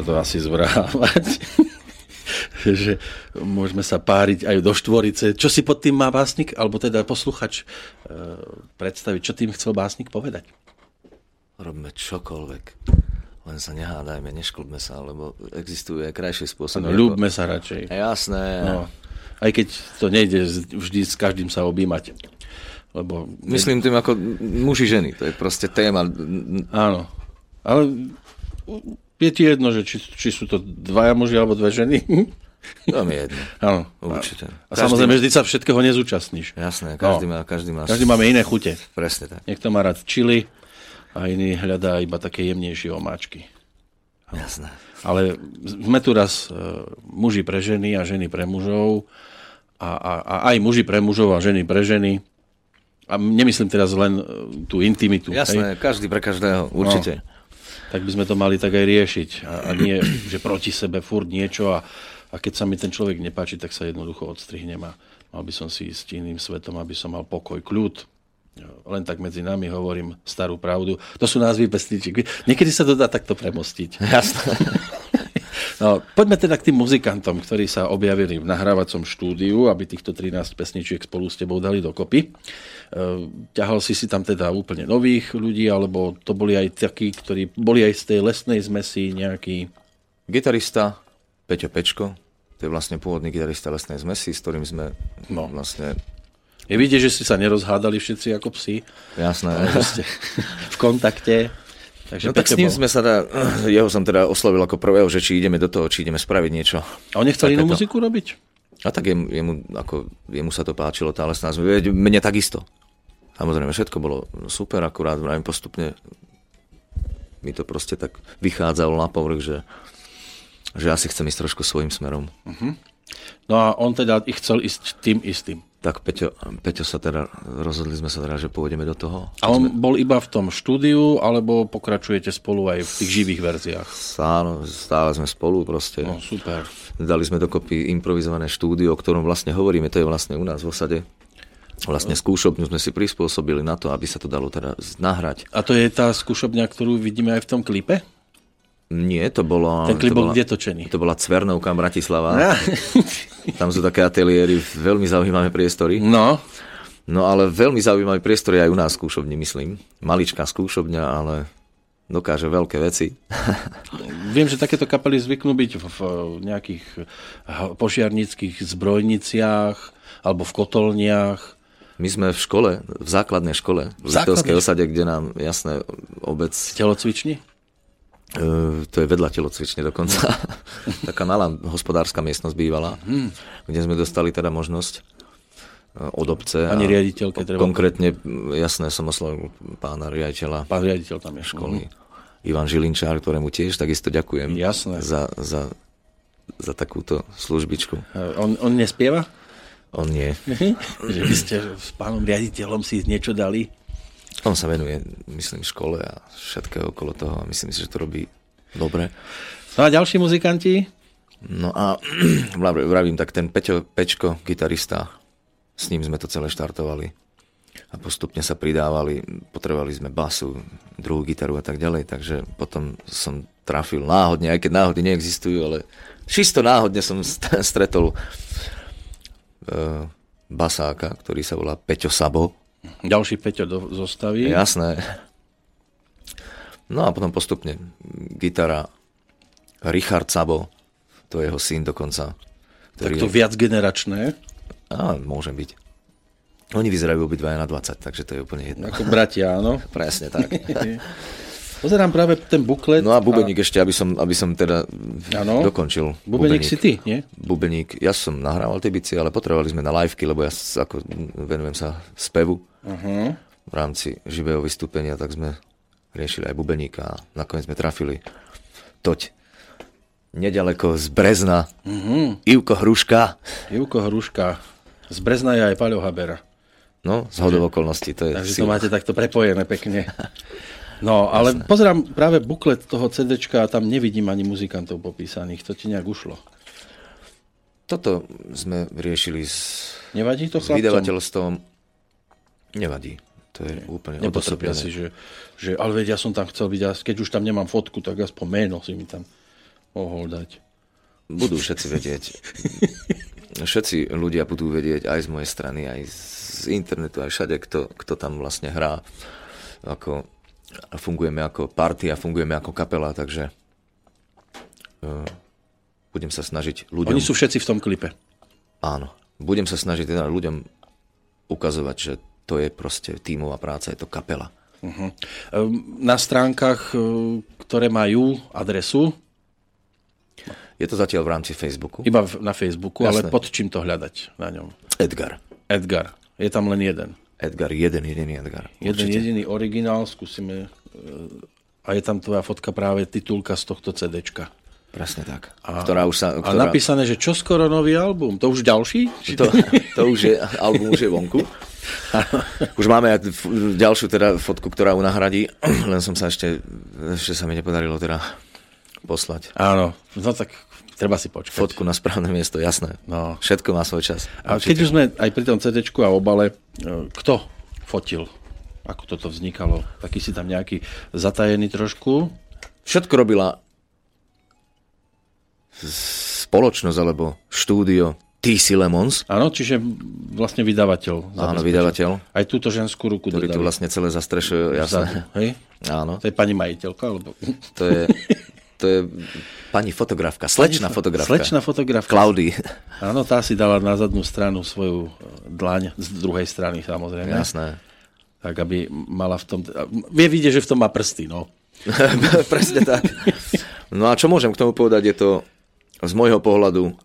Sa to asi zvrhávať. že môžeme sa páriť aj do štvorice. Čo si pod tým má básnik, alebo teda posluchač e, predstaviť, čo tým chcel básnik povedať? Robme čokoľvek. Len sa nehádajme, nešklbme sa, lebo existuje aj krajšie spôsoby. No, ľúbme sa radšej. Jasné. No, aj keď to nejde vždy s každým sa objímať. Lebo... Myslím tým ako muži, ženy. To je proste téma. Áno. Ale je ti jedno, že či, či sú to dvaja muži alebo dve ženy? To mi je jedno. Áno. Určite. A každý... samozrejme, vždy sa všetkého nezúčastníš. Jasné, každý, no. má, každý má... Každý máme iné chute. Presne tak. Niekto má rád čili a iný hľadá iba také jemnejšie omáčky. Jasné. Ale sme tu raz uh, muži pre ženy a ženy pre mužov a, a, a aj muži pre mužov a ženy pre ženy. A nemyslím teraz len uh, tú intimitu. Jasné, hej? každý pre každého, určite. No tak by sme to mali tak aj riešiť. A, a nie, že proti sebe furt niečo a, a keď sa mi ten človek nepáči, tak sa jednoducho odstrihnem a mal by som si ísť iným svetom, aby som mal pokoj, kľud. Len tak medzi nami hovorím starú pravdu. To sú názvy pesničiek. Niekedy sa to dá takto premostiť. Jasné. No, poďme teda k tým muzikantom, ktorí sa objavili v nahrávacom štúdiu, aby týchto 13 pesničiek spolu s tebou dali dokopy. E, ťahal si si tam teda úplne nových ľudí, alebo to boli aj takí, ktorí boli aj z tej lesnej zmesi nejaký... Gitarista Peťo Pečko, to je vlastne pôvodný gitarista lesnej zmesi, s ktorým sme no. vlastne je vidieť, že ste sa nerozhádali všetci ako psi. Jasné. Ste v kontakte. Takže no tak s ním bol... sme sa teda, jeho som teda oslovil ako prvého, že či ideme do toho, či ideme spraviť niečo. A on nechcel inú muziku robiť? A tak jemu, jemu, ako, jemu sa to páčilo, tá lesná zmena. Mne takisto. Samozrejme, všetko bolo super, akurát vravím postupne mi to proste tak vychádzalo na povrch, že, že asi chcem ísť trošku svojim smerom. Uh-huh. No a on teda chcel ísť tým istým. Tak Peťo, Peťo sa teda, rozhodli sme sa teda, že pôjdeme do toho. A on sme... bol iba v tom štúdiu, alebo pokračujete spolu aj v tých živých verziách? Áno, stále sme spolu proste. No, super. Dali sme dokopy improvizované štúdio, o ktorom vlastne hovoríme, to je vlastne u nás v osade. Vlastne skúšobňu sme si prispôsobili na to, aby sa to dalo teda nahrať. A to je tá skúšobňa, ktorú vidíme aj v tom klipe? Nie, to bolo... Ten klip bol kde točený? To bola Cvernovka Bratislava. Ja. Tam sú také ateliéry, veľmi zaujímavé priestory. No. No ale veľmi zaujímavé priestory aj u nás skúšobni, myslím. Maličká skúšobňa, ale dokáže veľké veci. Viem, že takéto kapely zvyknú byť v nejakých požiarnických zbrojniciach alebo v kotolniach. My sme v škole, v základnej škole, v Litovskej osade, kde nám, jasné, obec... Telocvični? Uh, to je vedľa telocvične dokonca. Taká malá hospodárska miestnosť bývala, hmm. kde sme dostali teda možnosť uh, od obce. Pani riaditeľke treba... Konkrétne, jasné, som oslovil pána riaditeľa. Pán riaditeľ tam je. Školy. Hmm. Ivan Žilinčár, ktorému tiež takisto ďakujem. Jasné. Za, za, za takúto službičku. Uh, on, on nespieva? On nie. že by ste s pánom riaditeľom si niečo dali? On sa venuje, myslím, škole a všetkého okolo toho a myslím si, že to robí dobre. No a ďalší muzikanti? No a vravím, tak ten Peťo Pečko, gitarista, s ním sme to celé štartovali a postupne sa pridávali, potrebovali sme basu, druhú gitaru a tak ďalej, takže potom som trafil náhodne, aj keď náhody neexistujú, ale čisto náhodne som stretol uh, basáka, ktorý sa volá Peťo Sabo, ďalší Peťo do zostavy. Jasné. No a potom postupne gitara Richard Sabo, to je jeho syn dokonca. Tak to je... viac generačné? Á, môže byť. Oni vyzerajú obidvaja na 20, takže to je úplne jedno. Ako bratia, áno. Presne tak. Pozerám práve ten buklet. No a bubeník a... ešte, aby som, aby som teda ano. dokončil. Bubeník, bubeník si ty, nie? Bubeník, ja som nahrával tie bicie, ale potrebovali sme na liveky, lebo ja ako venujem sa spevu uh-huh. v rámci živého vystúpenia, tak sme riešili aj bubeníka a nakoniec sme trafili toť nedaleko z Brezna. Uh-huh. Ivko Hruška. Ivko Hruška. Z Brezna je aj Paľo Habera. No, z hodov okolností. To je Takže to máte takto prepojené pekne. No, ale Jasne. pozerám práve buklet toho CD a tam nevidím ani muzikantov popísaných. To ti nejak ušlo? Toto sme riešili s, Nevadí to s vydavateľstvom. Nevadí. To je úplne Nepotrpia si, že, že, ale veď ja som tam chcel byť, a keď už tam nemám fotku, tak aspoň meno si mi tam mohol dať. Budú všetci vedieť. Všetci ľudia budú vedieť aj z mojej strany, aj z internetu, aj všade, kto, kto tam vlastne hrá. Ako, fungujeme ako party a fungujeme ako kapela, takže uh, budem sa snažiť ľuďom... Oni sú všetci v tom klipe. Áno. Budem sa snažiť teda ľuďom ukazovať, že to je proste tímová práca, je to kapela. Uh-huh. Na stránkach, e, ktoré majú adresu? Je to zatiaľ v rámci Facebooku. Iba na Facebooku, Jasné. ale pod čím to hľadať na ňom? Edgar. Edgar. Je tam len jeden. Edgar, jeden jediný Edgar. Jeden Určite. jediný originál, skúsime. E, a je tam tvoja fotka práve titulka z tohto CDčka. Presne tak. A, ktorá už sa, ktorá... a napísané, že čo skoro nový album? To už ďalší? To, to už je, album už je vonku. už máme ďalšiu teda fotku, ktorá ju nahradí, len som sa ešte, ešte sa mi nepodarilo teda poslať. Áno, no tak treba si počkať. Fotku na správne miesto, jasné. No. Všetko má svoj čas. A keď už sme aj pri tom CD a obale, e, kto fotil? Ako toto vznikalo? Taký si tam nejaký zatajený trošku? Všetko robila spoločnosť alebo štúdio TC Lemons. Áno, čiže vlastne vydavateľ. Áno, vydavateľ. Aj túto ženskú ruku Ktorý tu vlastne celé zastrešuje, jasné. hej? Áno. To je pani majiteľka, alebo... To je, to je pani fotografka, slečná fotografka. Slečná fotografka. Klaudy. Áno, tá si dala na zadnú stranu svoju e, dlaň, z druhej strany samozrejme. Jasné. Tak, aby mala v tom... Vie vidieť, že v tom má prsty, no. Presne tak. No a čo môžem k tomu povedať, je to z môjho pohľadu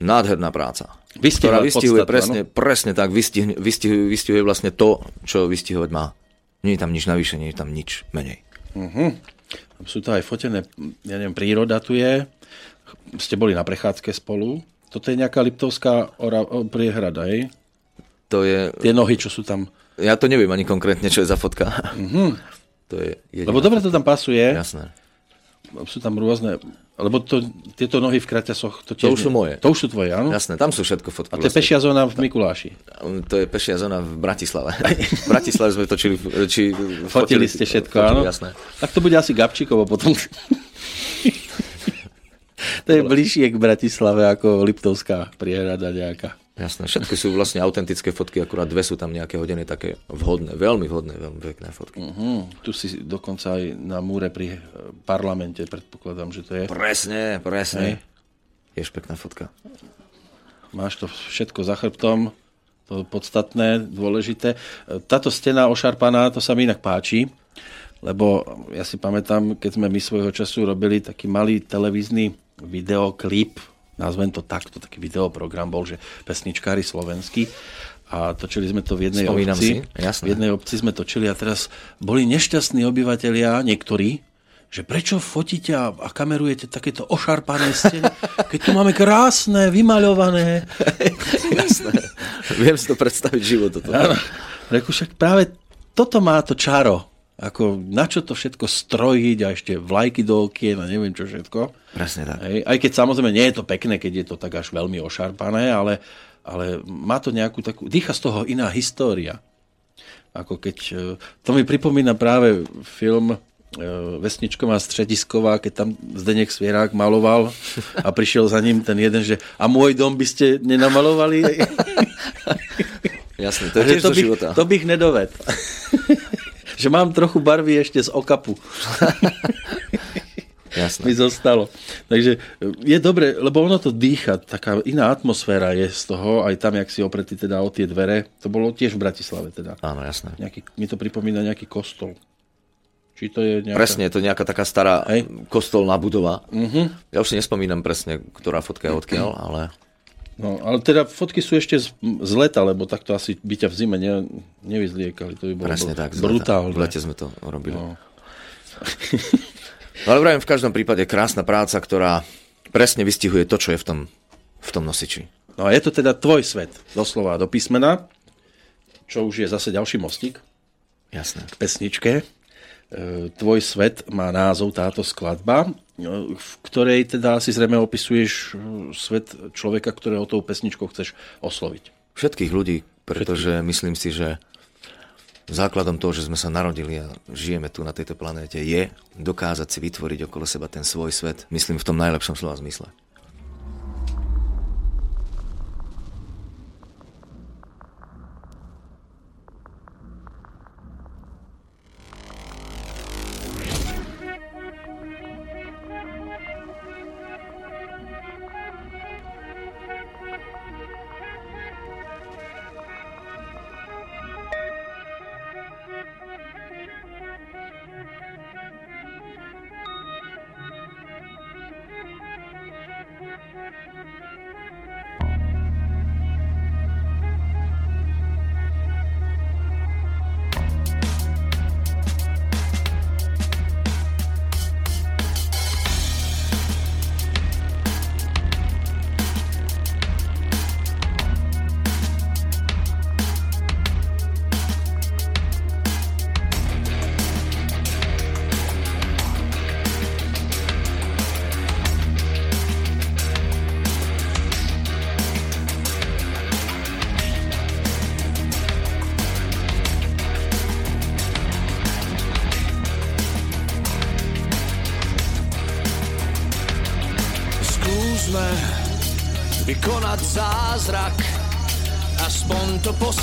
nádherná práca. Vystihovať ktorá vystihuje podstatu, presne, no? presne tak, vystihuje, vystihuje, vystihuje vlastne to, čo vystihovať má. Nie je tam nič navyše, nie je tam nič menej. Uh-huh. Sú to aj fotené, ja neviem, príroda tu je. Ste boli na prechádzke spolu. Toto je nejaká Liptovská ora, priehrada, hej? To je... Tie nohy, čo sú tam... Ja to neviem ani konkrétne, čo je za fotka. Uh-huh. To je Lebo dobre to tam pasuje. Jasné. Sú tam rôzne lebo to, tieto nohy v kraťasoch... To, tiež to už sú moje. To už sú tvoje, áno? Jasné, tam sú všetko fotky. A to je vlastne. pešia zóna v Mikuláši. To je pešia zóna v Bratislave. v Bratislave sme točili... Či, fotili, fotili ste všetko, fotili, áno? Jasné. Tak to bude asi Gabčíkovo potom. to je bližšie k Bratislave ako Liptovská priehrada nejaká. Jasné, všetky sú vlastne autentické fotky, akurát dve sú tam nejaké hodené také vhodné, veľmi vhodné, veľmi pekné fotky. Uh-huh. Tu si dokonca aj na múre pri eh, parlamente, predpokladám, že to je. Presne, presne. Jež pekná fotka. Máš to všetko za chrbtom, to podstatné, dôležité. Táto stena ošarpaná, to sa mi inak páči, lebo ja si pamätám, keď sme my svojho času robili taký malý televízny videoklip nazvem to takto, taký videoprogram bol, že pesničkári slovenskí a točili sme to v jednej Spomínam obci. Si, jasné. V jednej obci sme točili a teraz boli nešťastní obyvateľia, niektorí, že prečo fotíte a, a kamerujete takéto ošarpané steny, keď tu máme krásne, vymaľované. Jasné. Viem si to predstaviť život. Toto. Reku, však práve toto má to čaro ako na čo to všetko strojiť a ešte vlajky do okien a neviem čo všetko. Presne tak. Hej, aj keď samozrejme nie je to pekné, keď je to tak až veľmi ošarpané, ale, ale má to nejakú takú, dýcha z toho iná história. Ako keď, e, to mi pripomína práve film e, Vesničková středisková, keď tam Zdeněk Svierák maloval a prišiel za ním ten jeden, že a môj dom by ste nenamalovali? Jasne, to je tiež to bych, života. To bych nedoved že mám trochu barvy ešte z okapu. Jasné. mi zostalo. Takže je dobre, lebo ono to dýcha, taká iná atmosféra je z toho, aj tam, jak si opretý teda o tie dvere. To bolo tiež v Bratislave teda. Áno, jasné. Nejaký, mi to pripomína nejaký kostol. Či to je nejaká... Presne, to je nejaká taká stará Hej. kostolná budova. Uh-huh. Ja už si nespomínam presne, ktorá fotka je odkiaľ, ale... No, ale teda fotky sú ešte z, z leta, lebo takto asi by ťa v zime ne, nevyzliekali. To by bolo Presne tak, brutálne. V lete sme to robili. No. no ale vravím, v každom prípade krásna práca, ktorá presne vystihuje to, čo je v tom, v tom nosiči. No a je to teda tvoj svet, doslova do písmena, čo už je zase ďalší mostík. Jasné. K pesničke. E, tvoj svet má názov táto skladba v ktorej teda si zrejme opisuješ uh, svet človeka, ktorého tou pesničkou chceš osloviť. Všetkých ľudí, pretože Všetkých. myslím si, že základom toho, že sme sa narodili a žijeme tu na tejto planéte, je dokázať si vytvoriť okolo seba ten svoj svet, myslím v tom najlepšom slova zmysle.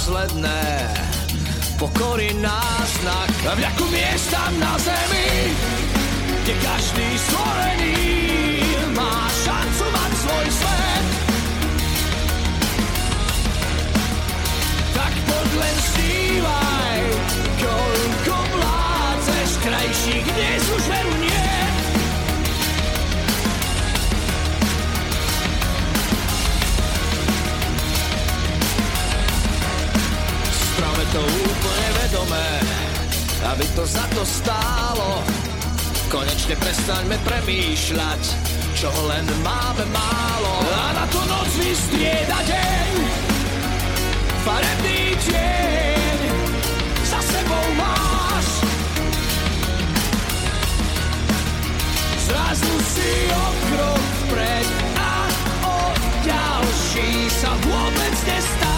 Posledné, pokory náznak. A vďaku miesta na zemi, kde každý stvorený má šancu mať svoj svet. Tak poď len snívaj, koľko vládzeš krajších dnes už to úplne vedomé, aby to za to stálo. Konečne prestaňme premýšľať, čo len máme málo. A na to noc vystrieda deň, farebný deň, za sebou máš. Zrazu si o krok vpred a o ďalší sa vôbec nestará.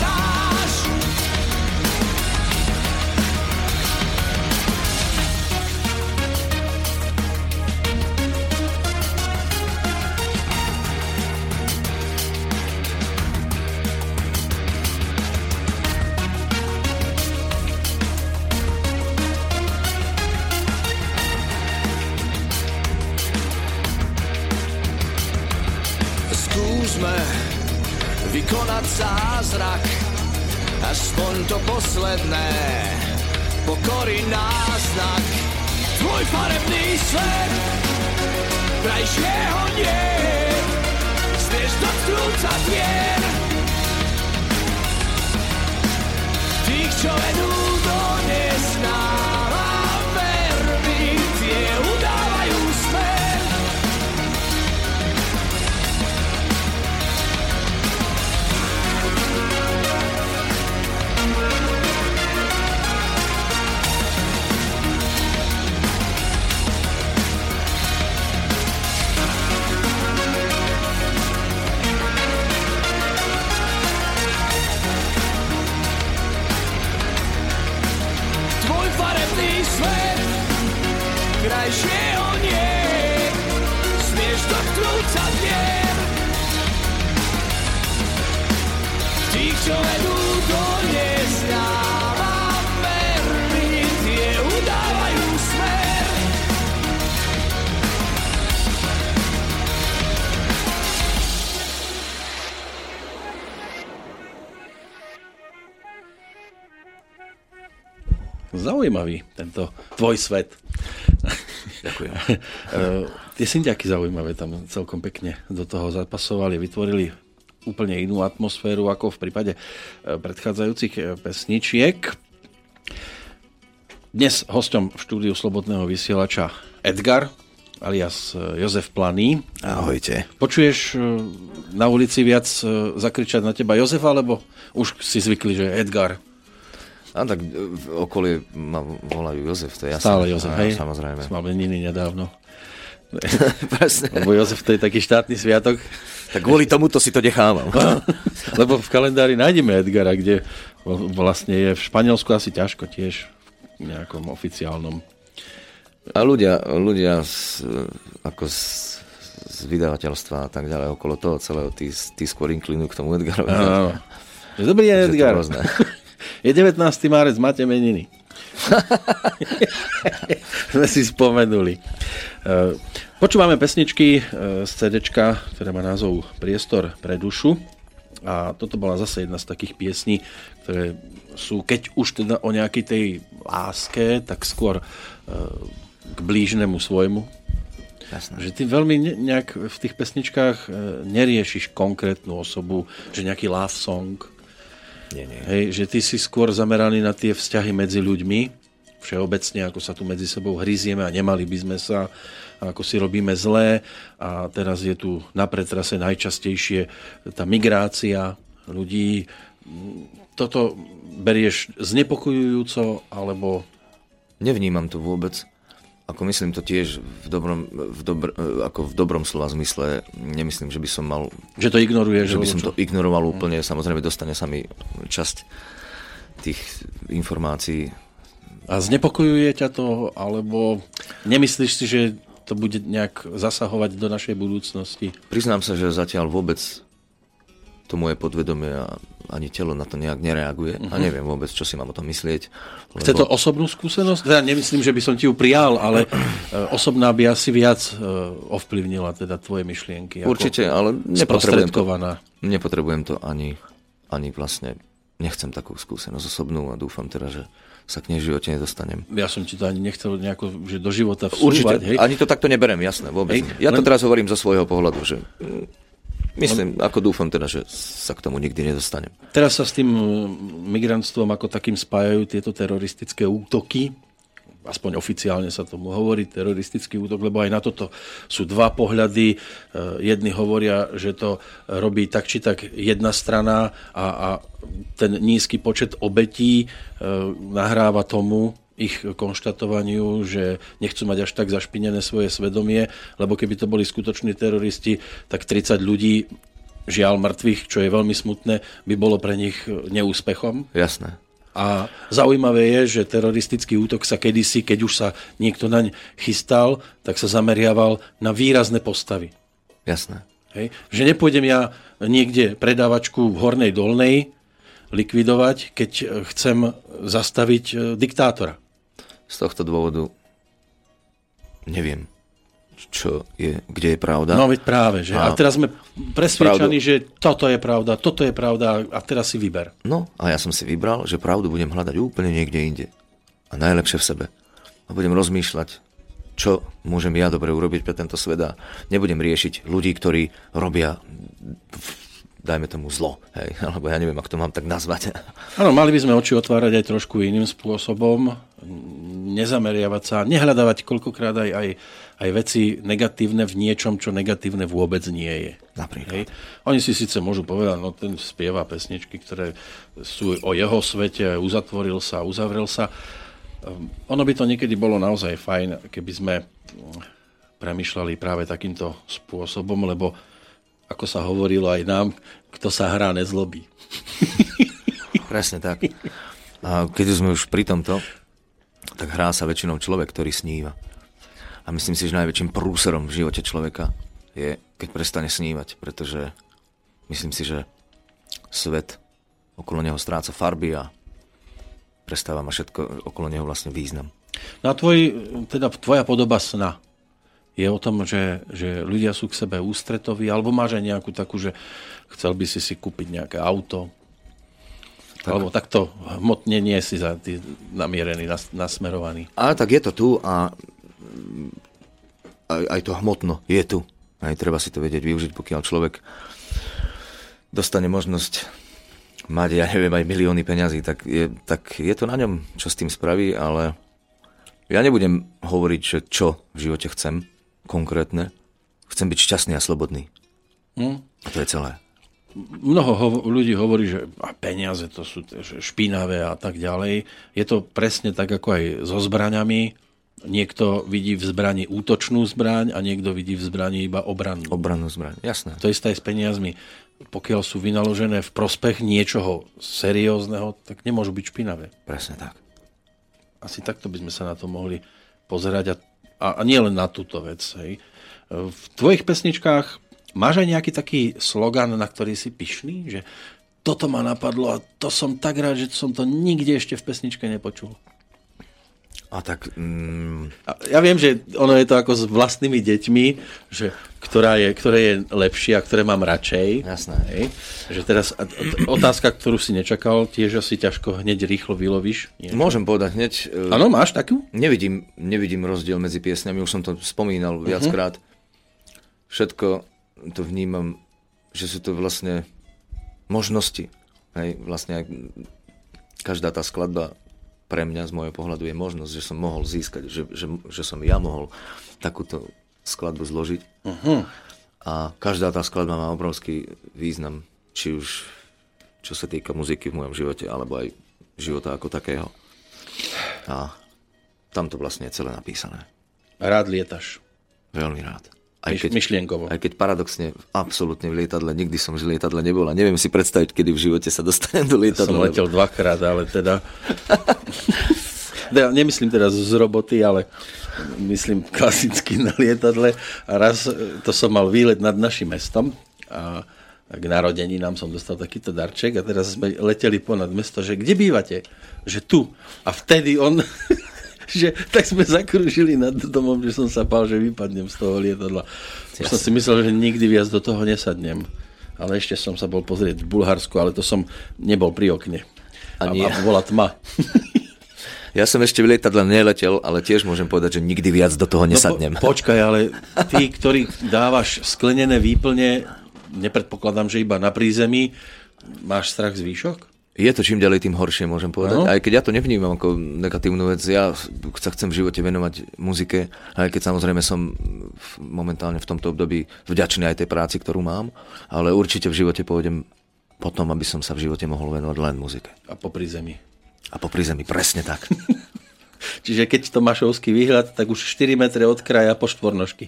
Zaujímavý tento tvoj svet. Ďakujem. Eh, tie syndiaky zaujímavé tam celkom pekne do toho zapasovali, vytvorili úplne inú atmosféru ako v prípade eh, predchádzajúcich eh, pesničiek. Dnes hosťom v štúdiu Slobodného vysielača Edgar, alias Jozef Planý. Ahojte. Počuješ na ulici viac zakričať na teba Jozef, alebo už si zvykli, že Edgar? A tak v okolí ma volajú Jozef, to je jasné. Stále Jozef, hej? Samozrejme. Sme meniny nedávno. Presne. Lebo Jozef to je taký štátny sviatok. Tak kvôli tomuto si to nechávam. Lebo v kalendári nájdeme Edgara, kde vlastne je v Španielsku asi ťažko tiež. nejakom oficiálnom. A ľudia, ľudia z, ako z, z vydavateľstva a tak ďalej okolo toho celého, tí, tí skôr inklinujú k tomu Edgarovi. Dobrý deň, Edgar. Je 19. marec, máte meniny. Sme si spomenuli. E, počúvame pesničky e, z CD, ktorá má názov Priestor pre dušu. A toto bola zase jedna z takých piesní, ktoré sú, keď už teda o nejakej tej láske, tak skôr e, k blížnemu svojmu. Jasné. Že ty veľmi nejak v tých pesničkách neriešiš konkrétnu osobu, že nejaký love song, nie, nie. Hej, že ty si skôr zameraný na tie vzťahy medzi ľuďmi, všeobecne, ako sa tu medzi sebou hryzieme a nemali by sme sa, ako si robíme zlé. A teraz je tu na pretrase najčastejšie tá migrácia ľudí. Toto berieš znepokojujúco, alebo... Nevnímam to vôbec. Ako myslím to tiež v dobrom, v dobr, ako v dobrom slova zmysle. Nemyslím, že by som mal... Že to ignoruješ? Že by som čo? to ignoroval úplne. Samozrejme, dostane sa mi časť tých informácií. A znepokojuje ťa to, alebo nemyslíš si, že to bude nejak zasahovať do našej budúcnosti? Priznám sa, že zatiaľ vôbec to moje podvedomie a ani telo na to nejak nereaguje uh-huh. a mhm. neviem vôbec, čo si mám o tom myslieť. Lebo... Chce to osobnú skúsenosť? Teda nemyslím, že by som ti ju prijal, ale e, osobná by asi viac e, ovplyvnila teda tvoje myšlienky. Určite, ale nepotrebujem to, nepotrebujem to ani, ani vlastne nechcem takú skúsenosť osobnú a dúfam teda, že sa k nej v živote nedostanem. Ja som ti to ani nechcel nejako, že do života vsúvať. Určite, hej? ani to takto neberem, jasné, vôbec. Hej, ja to len... teraz hovorím zo svojho pohľadu, že Myslím, ako dúfam teda, že sa k tomu nikdy nedostanem. Teraz sa s tým migrantstvom ako takým spájajú tieto teroristické útoky, aspoň oficiálne sa tomu hovorí, teroristický útok, lebo aj na toto sú dva pohľady. E, jedni hovoria, že to robí tak či tak jedna strana a, a ten nízky počet obetí e, nahráva tomu, ich konštatovaniu, že nechcú mať až tak zašpinené svoje svedomie, lebo keby to boli skutoční teroristi, tak 30 ľudí, žiaľ mŕtvych, čo je veľmi smutné, by bolo pre nich neúspechom. Jasné. A zaujímavé je, že teroristický útok sa kedysi, keď už sa niekto naň chystal, tak sa zameriaval na výrazné postavy. Jasné. Hej? Že nepôjdem ja niekde predávačku v Hornej Dolnej likvidovať, keď chcem zastaviť e, diktátora. Z tohto dôvodu neviem, čo je, kde je pravda. No veď práve, že? A, a teraz sme presvedčení, že toto je pravda, toto je pravda a teraz si vyber. No a ja som si vybral, že pravdu budem hľadať úplne niekde inde. A najlepšie v sebe. A budem rozmýšľať, čo môžem ja dobre urobiť pre tento svet a nebudem riešiť ľudí, ktorí robia dajme tomu zlo, hej, alebo ja neviem, ako to mám tak nazvať. Áno, mali by sme oči otvárať aj trošku iným spôsobom, nezameriavať sa, nehľadávať koľkokrát aj, aj, aj veci negatívne v niečom, čo negatívne vôbec nie je. Napríklad. Hej. Oni si síce môžu povedať, no ten spieva pesničky, ktoré sú o jeho svete, uzatvoril sa, uzavrel sa. Um, ono by to niekedy bolo naozaj fajn, keby sme premyšľali práve takýmto spôsobom, lebo ako sa hovorilo aj nám, kto sa hrá, nezlobí. Presne tak. A keď sme už pri tomto, tak hrá sa väčšinou človek, ktorý sníva. A myslím si, že najväčším prúserom v živote človeka je, keď prestane snívať, pretože myslím si, že svet okolo neho stráca farby a prestáva ma všetko okolo neho vlastne význam. No a tvoj, teda tvoja podoba sna, je o tom, že, že ľudia sú k sebe ústretoví, alebo máš aj nejakú takú, že chcel by si si kúpiť nejaké auto, tak. alebo takto hmotne nie si za tý namierený, nas, nasmerovaný. A tak je to tu a aj, aj to hmotno je tu. Aj treba si to vedieť využiť, pokiaľ človek dostane možnosť mať, ja neviem, aj milióny peňazí, tak je, tak je to na ňom, čo s tým spraví, ale ja nebudem hovoriť, že čo v živote chcem, konkrétne. Chcem byť šťastný a slobodný. Hm? A to je celé. Mnoho ho- ľudí hovorí, že a peniaze to sú špinavé a tak ďalej. Je to presne tak, ako aj so zbraňami. Niekto vidí v zbrani útočnú zbraň a niekto vidí v zbrani iba obrannú. Obrannú zbraň, jasné. To isté aj s peniazmi. Pokiaľ sú vynaložené v prospech niečoho seriózneho, tak nemôžu byť špinavé. Presne tak. Asi takto by sme sa na to mohli pozerať a, a, a nie len na túto vec. Hej. V tvojich pesničkách máš aj nejaký taký slogan, na ktorý si pyšný, že toto ma napadlo a to som tak rád, že som to nikde ešte v pesničke nepočul. A tak... Mm... Ja viem, že ono je to ako s vlastnými deťmi, že ktorá je, ktoré je lepšie a ktoré mám radšej. Jasné. Hej. Že teraz otázka, ktorú si nečakal, tiež asi ťažko hneď rýchlo vylovíš. Niečo. Môžem povedať hneď. E, Áno, máš takú? Nevidím, nevidím rozdiel medzi piesňami, už som to spomínal uh-huh. viackrát. Všetko to vnímam, že sú to vlastne možnosti. Hej, vlastne aj každá tá skladba pre mňa z môjho pohľadu je možnosť, že som mohol získať, že, že, že som ja mohol takúto skladbu zložiť. Uh-huh. A každá tá skladba má obrovský význam, či už čo sa týka muziky v mojom živote, alebo aj života ako takého. A tam to vlastne je celé napísané. Rád lietaš? Veľmi rád. Aj keď, myšlienkovo. Aj keď paradoxne absolútne v lietadle, nikdy som v lietadle nebol a neviem si predstaviť, kedy v živote sa dostanem do lietadla. Som letel dvakrát, ale teda... ja nemyslím teraz z roboty, ale myslím klasicky na lietadle. A raz to som mal výlet nad našim mestom a k narodení nám som dostal takýto darček a teraz sme leteli ponad mesto, že kde bývate? Že tu. A vtedy on že tak sme zakružili nad domom, že som sa pál, že vypadnem z toho lietadla. Už som si myslel, že nikdy viac do toho nesadnem. Ale ešte som sa bol pozrieť v Bulharsku, ale to som nebol pri okne. A, a bola tma. Ja som ešte v lietadle neletel, ale tiež môžem povedať, že nikdy viac do toho nesadnem. No po, počkaj, ale ty, ktorý dávaš sklenené výplne, nepredpokladám, že iba na prízemí, máš strach z výšok? Je to čím ďalej tým horšie, môžem povedať. No. Aj keď ja to nevnímam ako negatívnu vec, ja sa chcem v živote venovať muzike, aj keď samozrejme som momentálne v tomto období vďačný aj tej práci, ktorú mám, ale určite v živote pôjdem potom, aby som sa v živote mohol venovať len muzike. A po prízemí. A po prízemí, presne tak. Čiže keď to mašovský výhľad, tak už 4 metre od kraja po štvornožky.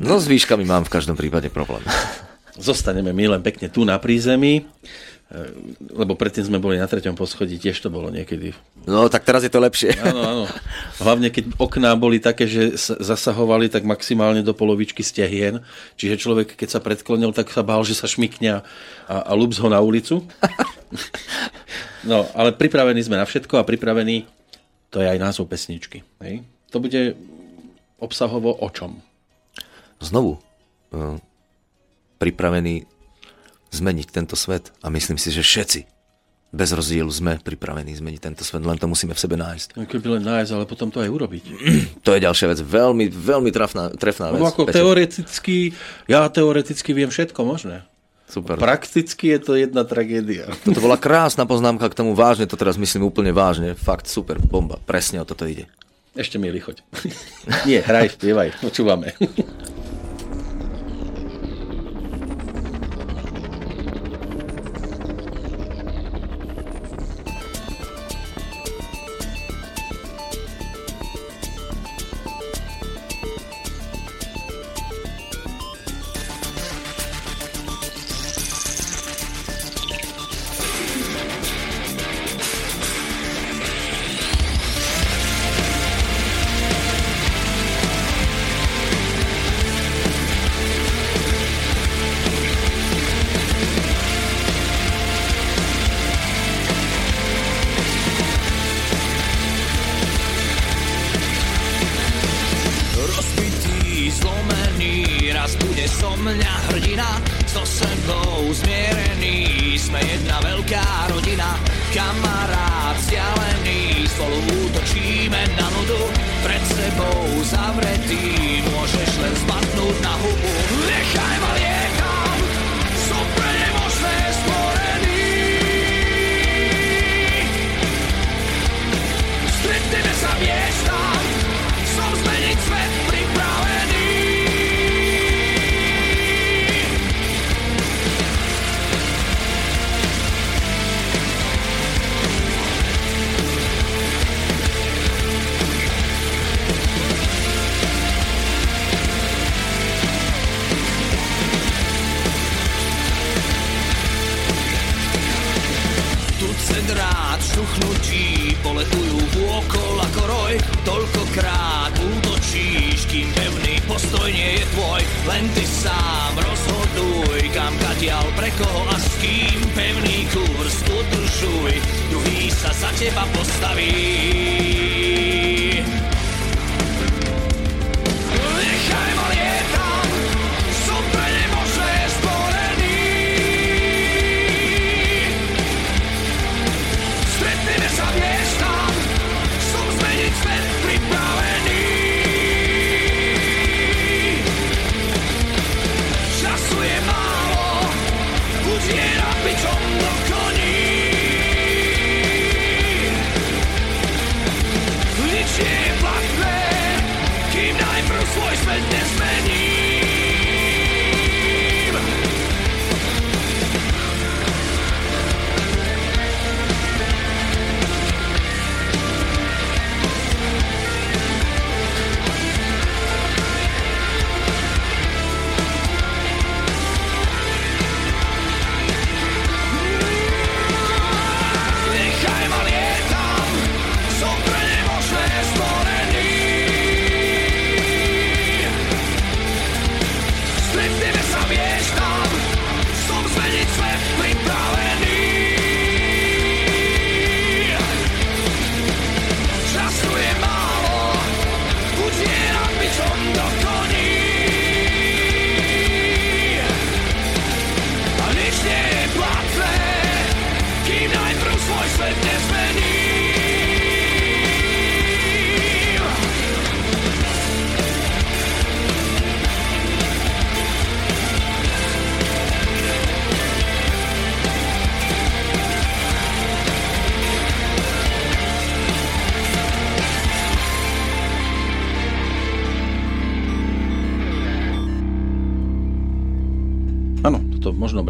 No s výškami mám v každom prípade problém. Zostaneme my len pekne tu na prízemí. Eh, lebo predtým sme boli na treťom poschodí, tiež to bolo niekedy. No, tak teraz je to lepšie. Áno, áno. Hlavne, keď okná boli také, že zasahovali tak maximálne do polovičky stehien, čiže človek, keď sa predklonil, tak sa bál, že sa šmikne a, a lups ho na ulicu. No, ale pripravení sme na všetko a pripravení, to je aj názov pesničky. Hej? To bude obsahovo o čom? Znovu, uh, pripravený zmeniť tento svet. A myslím si, že všetci bez rozdielu sme pripravení zmeniť tento svet, len to musíme v sebe nájsť. No, keby len nájsť, ale potom to aj urobiť. to je ďalšia vec, veľmi, veľmi trafná, trefná vec. No ako teoreticky, ja teoreticky viem všetko možné. Super. Prakticky je to jedna tragédia. Toto bola krásna poznámka k tomu, vážne to teraz myslím úplne vážne. Fakt super, bomba, presne o toto ide. Ešte mi choď. Nie, hraj, spievaj, počúvame.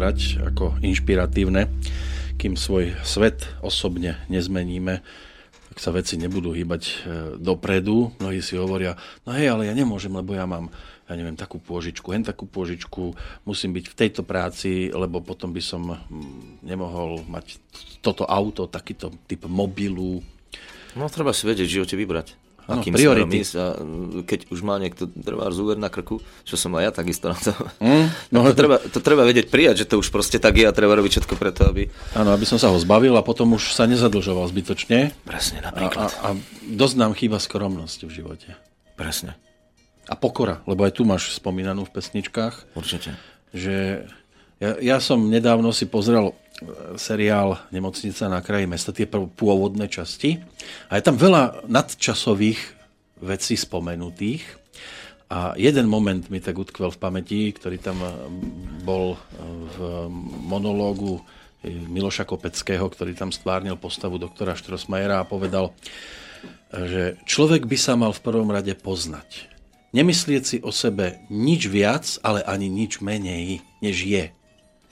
brať ako inšpiratívne, kým svoj svet osobne nezmeníme, tak sa veci nebudú hýbať e, dopredu. Mnohí si hovoria, no hej, ale ja nemôžem, lebo ja mám ja neviem, takú pôžičku, hen takú pôžičku, musím byť v tejto práci, lebo potom by som mm, nemohol mať toto auto, takýto typ mobilu. No treba si vedieť, v živote vybrať ano, akým priority. ísť a keď už má niekto trvá zúver na krku, čo som aj ja takisto na to. Mm, no, to, treba, to treba vedieť prijať, že to už proste tak je a treba robiť všetko preto, aby... Áno, aby som sa ho zbavil a potom už sa nezadlžoval zbytočne. Presne, napríklad. A, a, a dosť nám chýba skromnosť v živote. Presne. A pokora, lebo aj tu máš spomínanú v pesničkách. Určite. Že ja, ja som nedávno si pozrel seriál Nemocnica na kraji mesta, tie pôvodné časti. A je tam veľa nadčasových vecí spomenutých. A jeden moment mi tak utkvel v pamäti, ktorý tam eh, bol eh, v monológu eh, Miloša Kopeckého, ktorý tam stvárnil postavu doktora Štrosmajera a povedal, že človek by sa mal v prvom rade poznať. Nemyslieť si o sebe nič viac, ale ani nič menej, než je.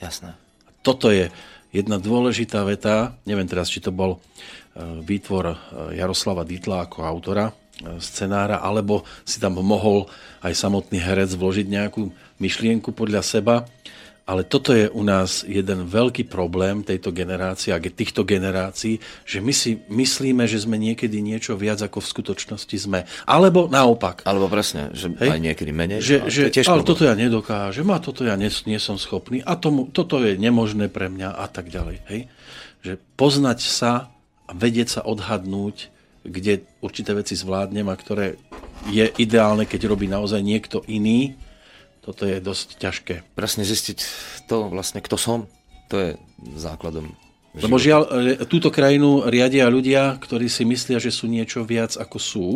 Jasné. Toto je jedna dôležitá veta, neviem teraz, či to bol e, výtvor e, Jaroslava Ditla ako autora e, scenára, alebo si tam mohol aj samotný herec vložiť nejakú myšlienku podľa seba. Ale toto je u nás jeden veľký problém tejto generácie a týchto generácií, že my si myslíme, že sme niekedy niečo viac ako v skutočnosti sme. Alebo naopak. Alebo presne, že Hej? aj niekedy menej. Že, že, tiež ale toto ja nedokážem a toto ja nie, nie som schopný a tomu, toto je nemožné pre mňa a tak ďalej. Hej? Že poznať sa a vedieť sa odhadnúť, kde určité veci zvládnem a ktoré je ideálne, keď robí naozaj niekto iný, toto je dosť ťažké. Presne zistiť to vlastne, kto som, to je základom. Lebo žiaľ, e, túto krajinu riadia ľudia, ktorí si myslia, že sú niečo viac ako sú.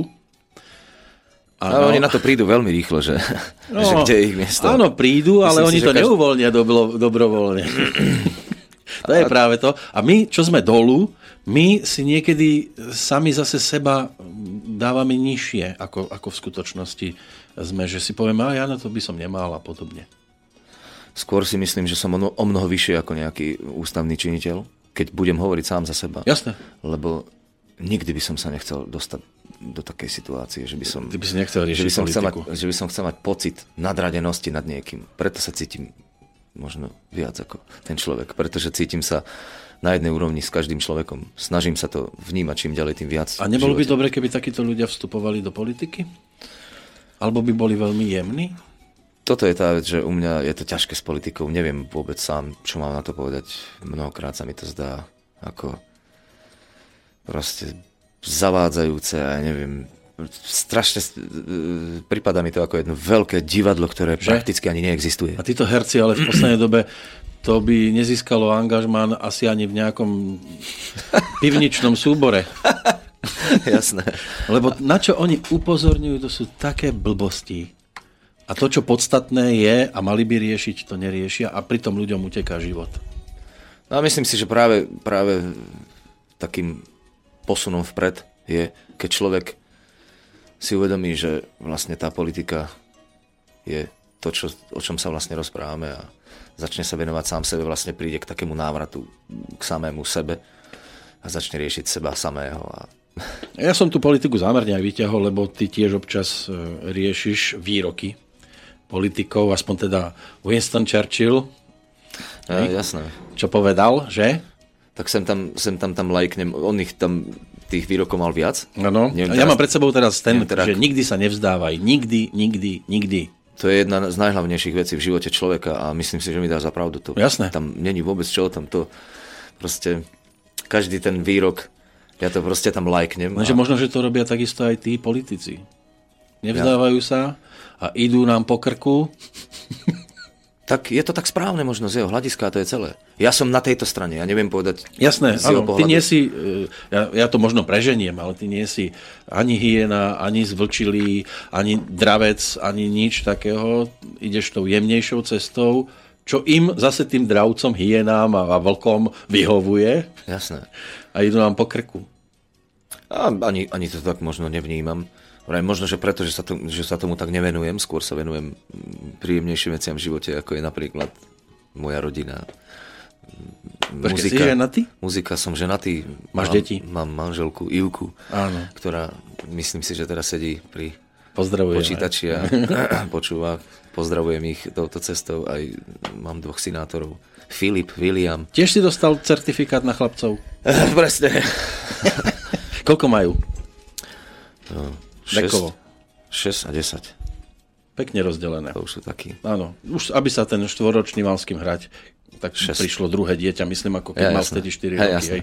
Áno. oni na to prídu veľmi rýchlo, že, no, že kde je ich miesto. Áno, prídu, ale Myslím oni si, to každý... neuvoľnia dobro, dobrovoľne. to je práve to. A my, čo sme dolu, my si niekedy sami zase seba dávame nižšie, ako, ako v skutočnosti sme, že si povieme, a ja na to by som nemal a podobne. Skôr si myslím, že som o mnoho vyššie ako nejaký ústavný činiteľ, keď budem hovoriť sám za seba. Jasné. Lebo nikdy by som sa nechcel dostať do takej situácie, že by som, Ty by si nechcel že by som chcel mať, že by som chcel mať pocit nadradenosti nad niekým. Preto sa cítim možno viac ako ten človek, pretože cítim sa na jednej úrovni s každým človekom. Snažím sa to vnímať čím ďalej, tým viac. A nebolo by dobre, keby takíto ľudia vstupovali do politiky? Alebo by boli veľmi jemní? Toto je tá vec, že u mňa je to ťažké s politikou. Neviem vôbec sám, čo mám na to povedať. Mnohokrát sa mi to zdá ako proste zavádzajúce a ja neviem, strašne prípada mi to ako jedno veľké divadlo, ktoré že? prakticky ani neexistuje. A títo herci ale v poslednej dobe to by nezískalo angažmán asi ani v nejakom pivničnom súbore. Jasné. Lebo na čo oni upozorňujú, to sú také blbosti. A to, čo podstatné je a mali by riešiť, to neriešia a pritom ľuďom uteká život. No a myslím si, že práve, práve takým posunom vpred je, keď človek si uvedomí, že vlastne tá politika je to, čo, o čom sa vlastne rozprávame a začne sa venovať sám sebe, vlastne príde k takému návratu k samému sebe a začne riešiť seba samého. A... Ja som tú politiku zámerne aj vyťahol, lebo ty tiež občas e, riešiš výroky politikov, aspoň teda Winston Churchill. Ja, jasné. Čo povedal, že? Tak sem tam, sem tam, tam lajknem. On ich tam tých výrokov mal viac. Ano. ja mám pred sebou teraz ten, teda... že nikdy sa nevzdávaj. Nikdy, nikdy, nikdy. To je jedna z najhlavnejších vecí v živote človeka a myslím si, že mi dá za pravdu to. Jasné. Tam není vôbec čo tam to proste každý ten výrok ja to proste tam lajknem. Lenže a... možno, že to robia takisto aj tí politici. Nevzdávajú ja. sa a idú nám po krku tak je to tak správne možno z jeho hľadiska a to je celé. Ja som na tejto strane, ja neviem povedať Jasné, áno, ty nie si, e, ja, ja to možno preženiem, ale ty nie si ani hyena, ani zvlčilý, ani dravec, ani nič takého. Ideš tou jemnejšou cestou, čo im zase tým dravcom, hyenám a, a vlkom vyhovuje. Jasné. A idú nám po krku. A ani, ani to tak možno nevnímam. Vraj, možno, že preto, že sa, to, že sa tomu tak nevenujem, skôr sa venujem príjemnejším veciam v živote, ako je napríklad moja rodina. Počkej, muzika, si ženatý? Muzika, som ženatý. Máš mám, deti? Mám manželku Ivku, Áno. ktorá myslím si, že teraz sedí pri Pozdravujem počítači a počúva. Pozdravujem ich touto cestou. Aj mám dvoch sinátorov. Filip, William. Tiež si dostal certifikát na chlapcov? Presne. Koľko majú? No, 6, 6 a 10. Pekne rozdelené. To už sú takí. Áno, už aby sa ten štvoročný mal s kým hrať, tak 6. prišlo druhé dieťa, myslím, ako keď ja, mal vtedy 4 ja, roky. Hej.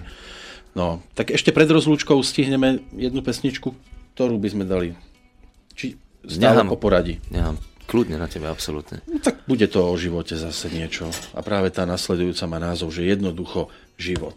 No, tak ešte pred rozlúčkou stihneme jednu pesničku, ktorú by sme dali. Či stále Nehám. po poradí. Nehám. Kľudne na tebe, absolútne. No, tak bude to o živote zase niečo. A práve tá nasledujúca má názov, že jednoducho život.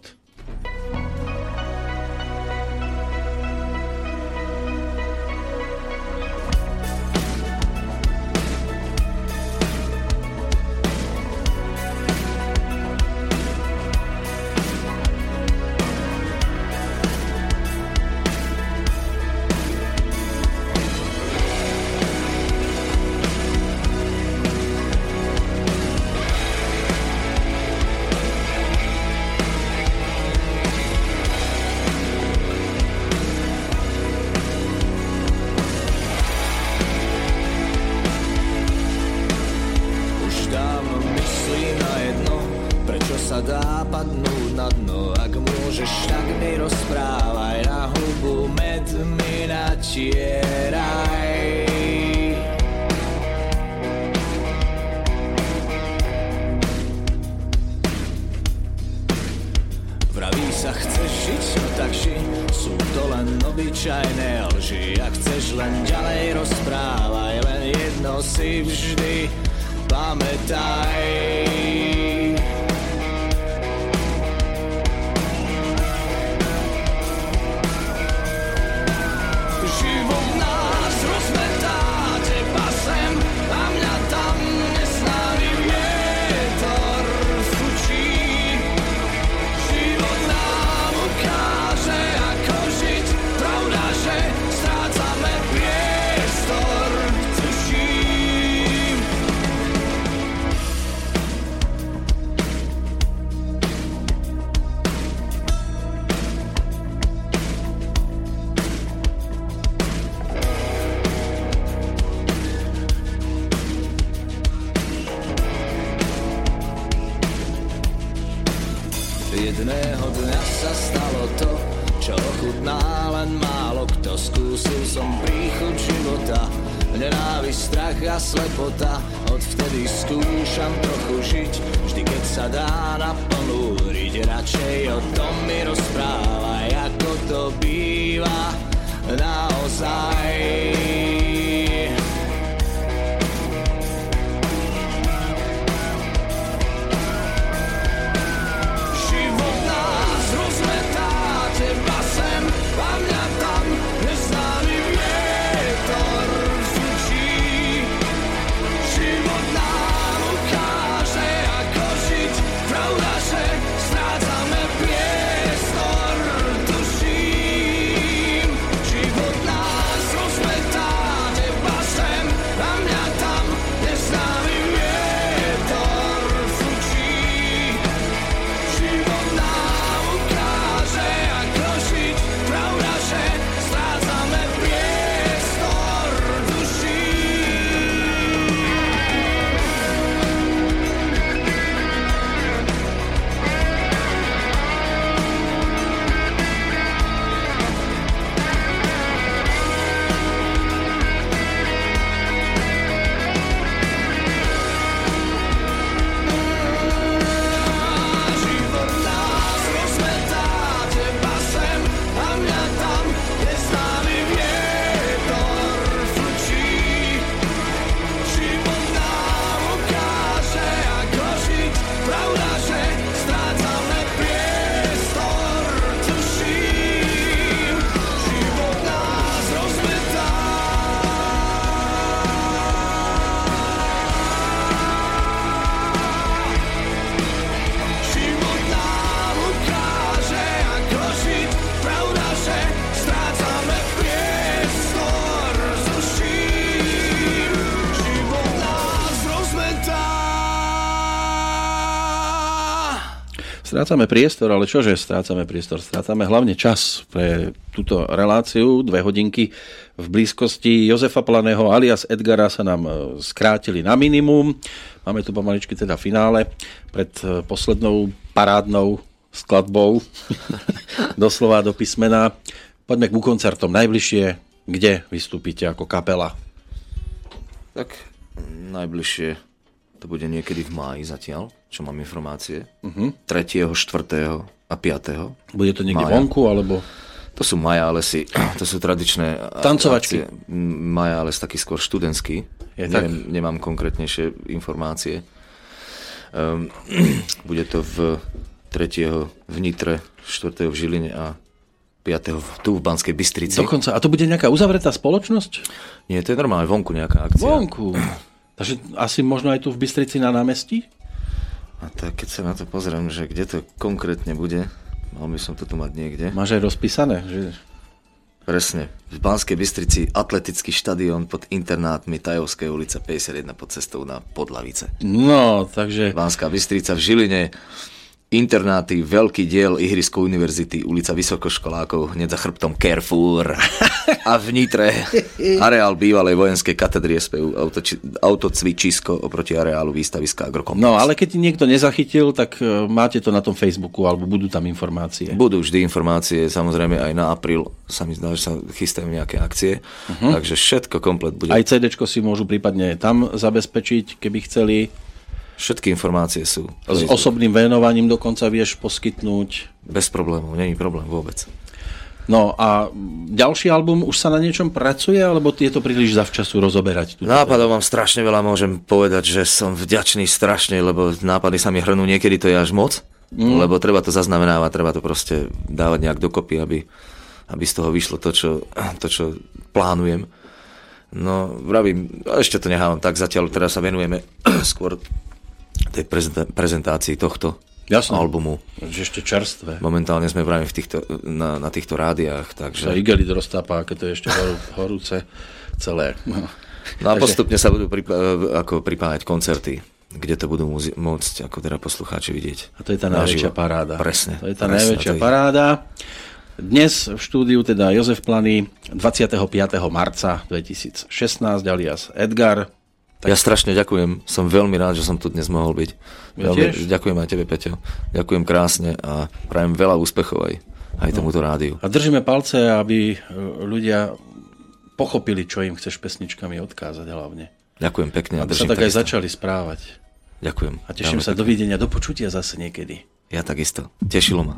die. Strácame priestor, ale čože strácame priestor? Strácame hlavne čas pre túto reláciu, dve hodinky v blízkosti Jozefa Planého alias Edgara sa nám e, skrátili na minimum. Máme tu pomaličky teda finále pred e, poslednou parádnou skladbou, doslova do písmena. Poďme k koncertom najbližšie. Kde vystúpite ako kapela? Tak najbližšie to bude niekedy v máji zatiaľ čo mám informácie. Uh-huh. 3., 4. a 5. Bude to niekde vonku, alebo... To sú Maja Alesy, to sú tradičné Tancovačky. Akcie. Maja Ales taký skôr študentský. Je tak? Neviem, nemám konkrétnejšie informácie. Um, bude to v 3. v Nitre, 4. v Žiline a 5. tu v Banskej Bystrici. Dokonca. A to bude nejaká uzavretá spoločnosť? Nie, to je normálne vonku nejaká akcia. Vonku. Takže asi možno aj tu v Bystrici na námestí? A tak keď sa na to pozriem, že kde to konkrétne bude, mal by som to tu mať niekde. Máš aj rozpísané? Že... Presne. V Banskej Bystrici atletický štadión pod internátmi Tajovskej ulica 51 pod cestou na Podlavice. No, takže... Banská Bystrica v Žiline internáty, veľký diel Ihrisko univerzity, ulica Vysokoškolákov, hneď za chrbtom Carrefour a v Nitre areál bývalej vojenskej katedry SPU, autoči, autocvičisko oproti areálu výstaviska Agrokomplex. No, ale keď niekto nezachytil, tak e, máte to na tom Facebooku, alebo budú tam informácie. Budú vždy informácie, samozrejme aj na apríl sa mi zdá, že sa chystajú nejaké akcie, uh-huh. takže všetko komplet bude. Aj CD si môžu prípadne tam zabezpečiť, keby chceli. Všetky informácie sú. S osobným venovaním dokonca vieš poskytnúť. Bez problémov, není problém vôbec. No a ďalší album, už sa na niečom pracuje, alebo je to príliš zavčasu rozoberať? Nápadov mám strašne veľa, môžem povedať, že som vďačný strašne, lebo nápady sa mi hrnú niekedy, to je až moc, mm. lebo treba to zaznamenávať, treba to proste dávať nejak dokopy, aby, aby z toho vyšlo to, čo, to, čo plánujem. No, vravím, ešte to nechávam tak zatiaľ, teraz sa venujeme skôr tej prezentácii tohto Jasne. albumu. Že ešte čerstvé. Momentálne sme vrajme v týchto, na, na týchto rádiách, takže... Sa igelit roztápa, aké to je ešte horúce celé. No, no a postupne sa budú pripá- ako pripájať koncerty kde to budú muzi- môcť ako teda poslucháči vidieť. A to je tá najväčšia paráda. Presne. To je tá presne, najväčšia je... paráda. Dnes v štúdiu teda Jozef Plany 25. marca 2016 alias Edgar tak... Ja strašne ďakujem, som veľmi rád, že som tu dnes mohol byť. veľmi, ďakujem aj tebe, Peťo. Ďakujem krásne a prajem veľa úspechov aj, aj no. tomuto rádiu. A držíme palce, aby e, ľudia pochopili, čo im chceš pesničkami odkázať hlavne. Ďakujem pekne. Aby sa tak aj začali správať. Ďakujem. A teším sa, pekne. dovidenia, do počutia zase niekedy. Ja takisto. Tešilo ma.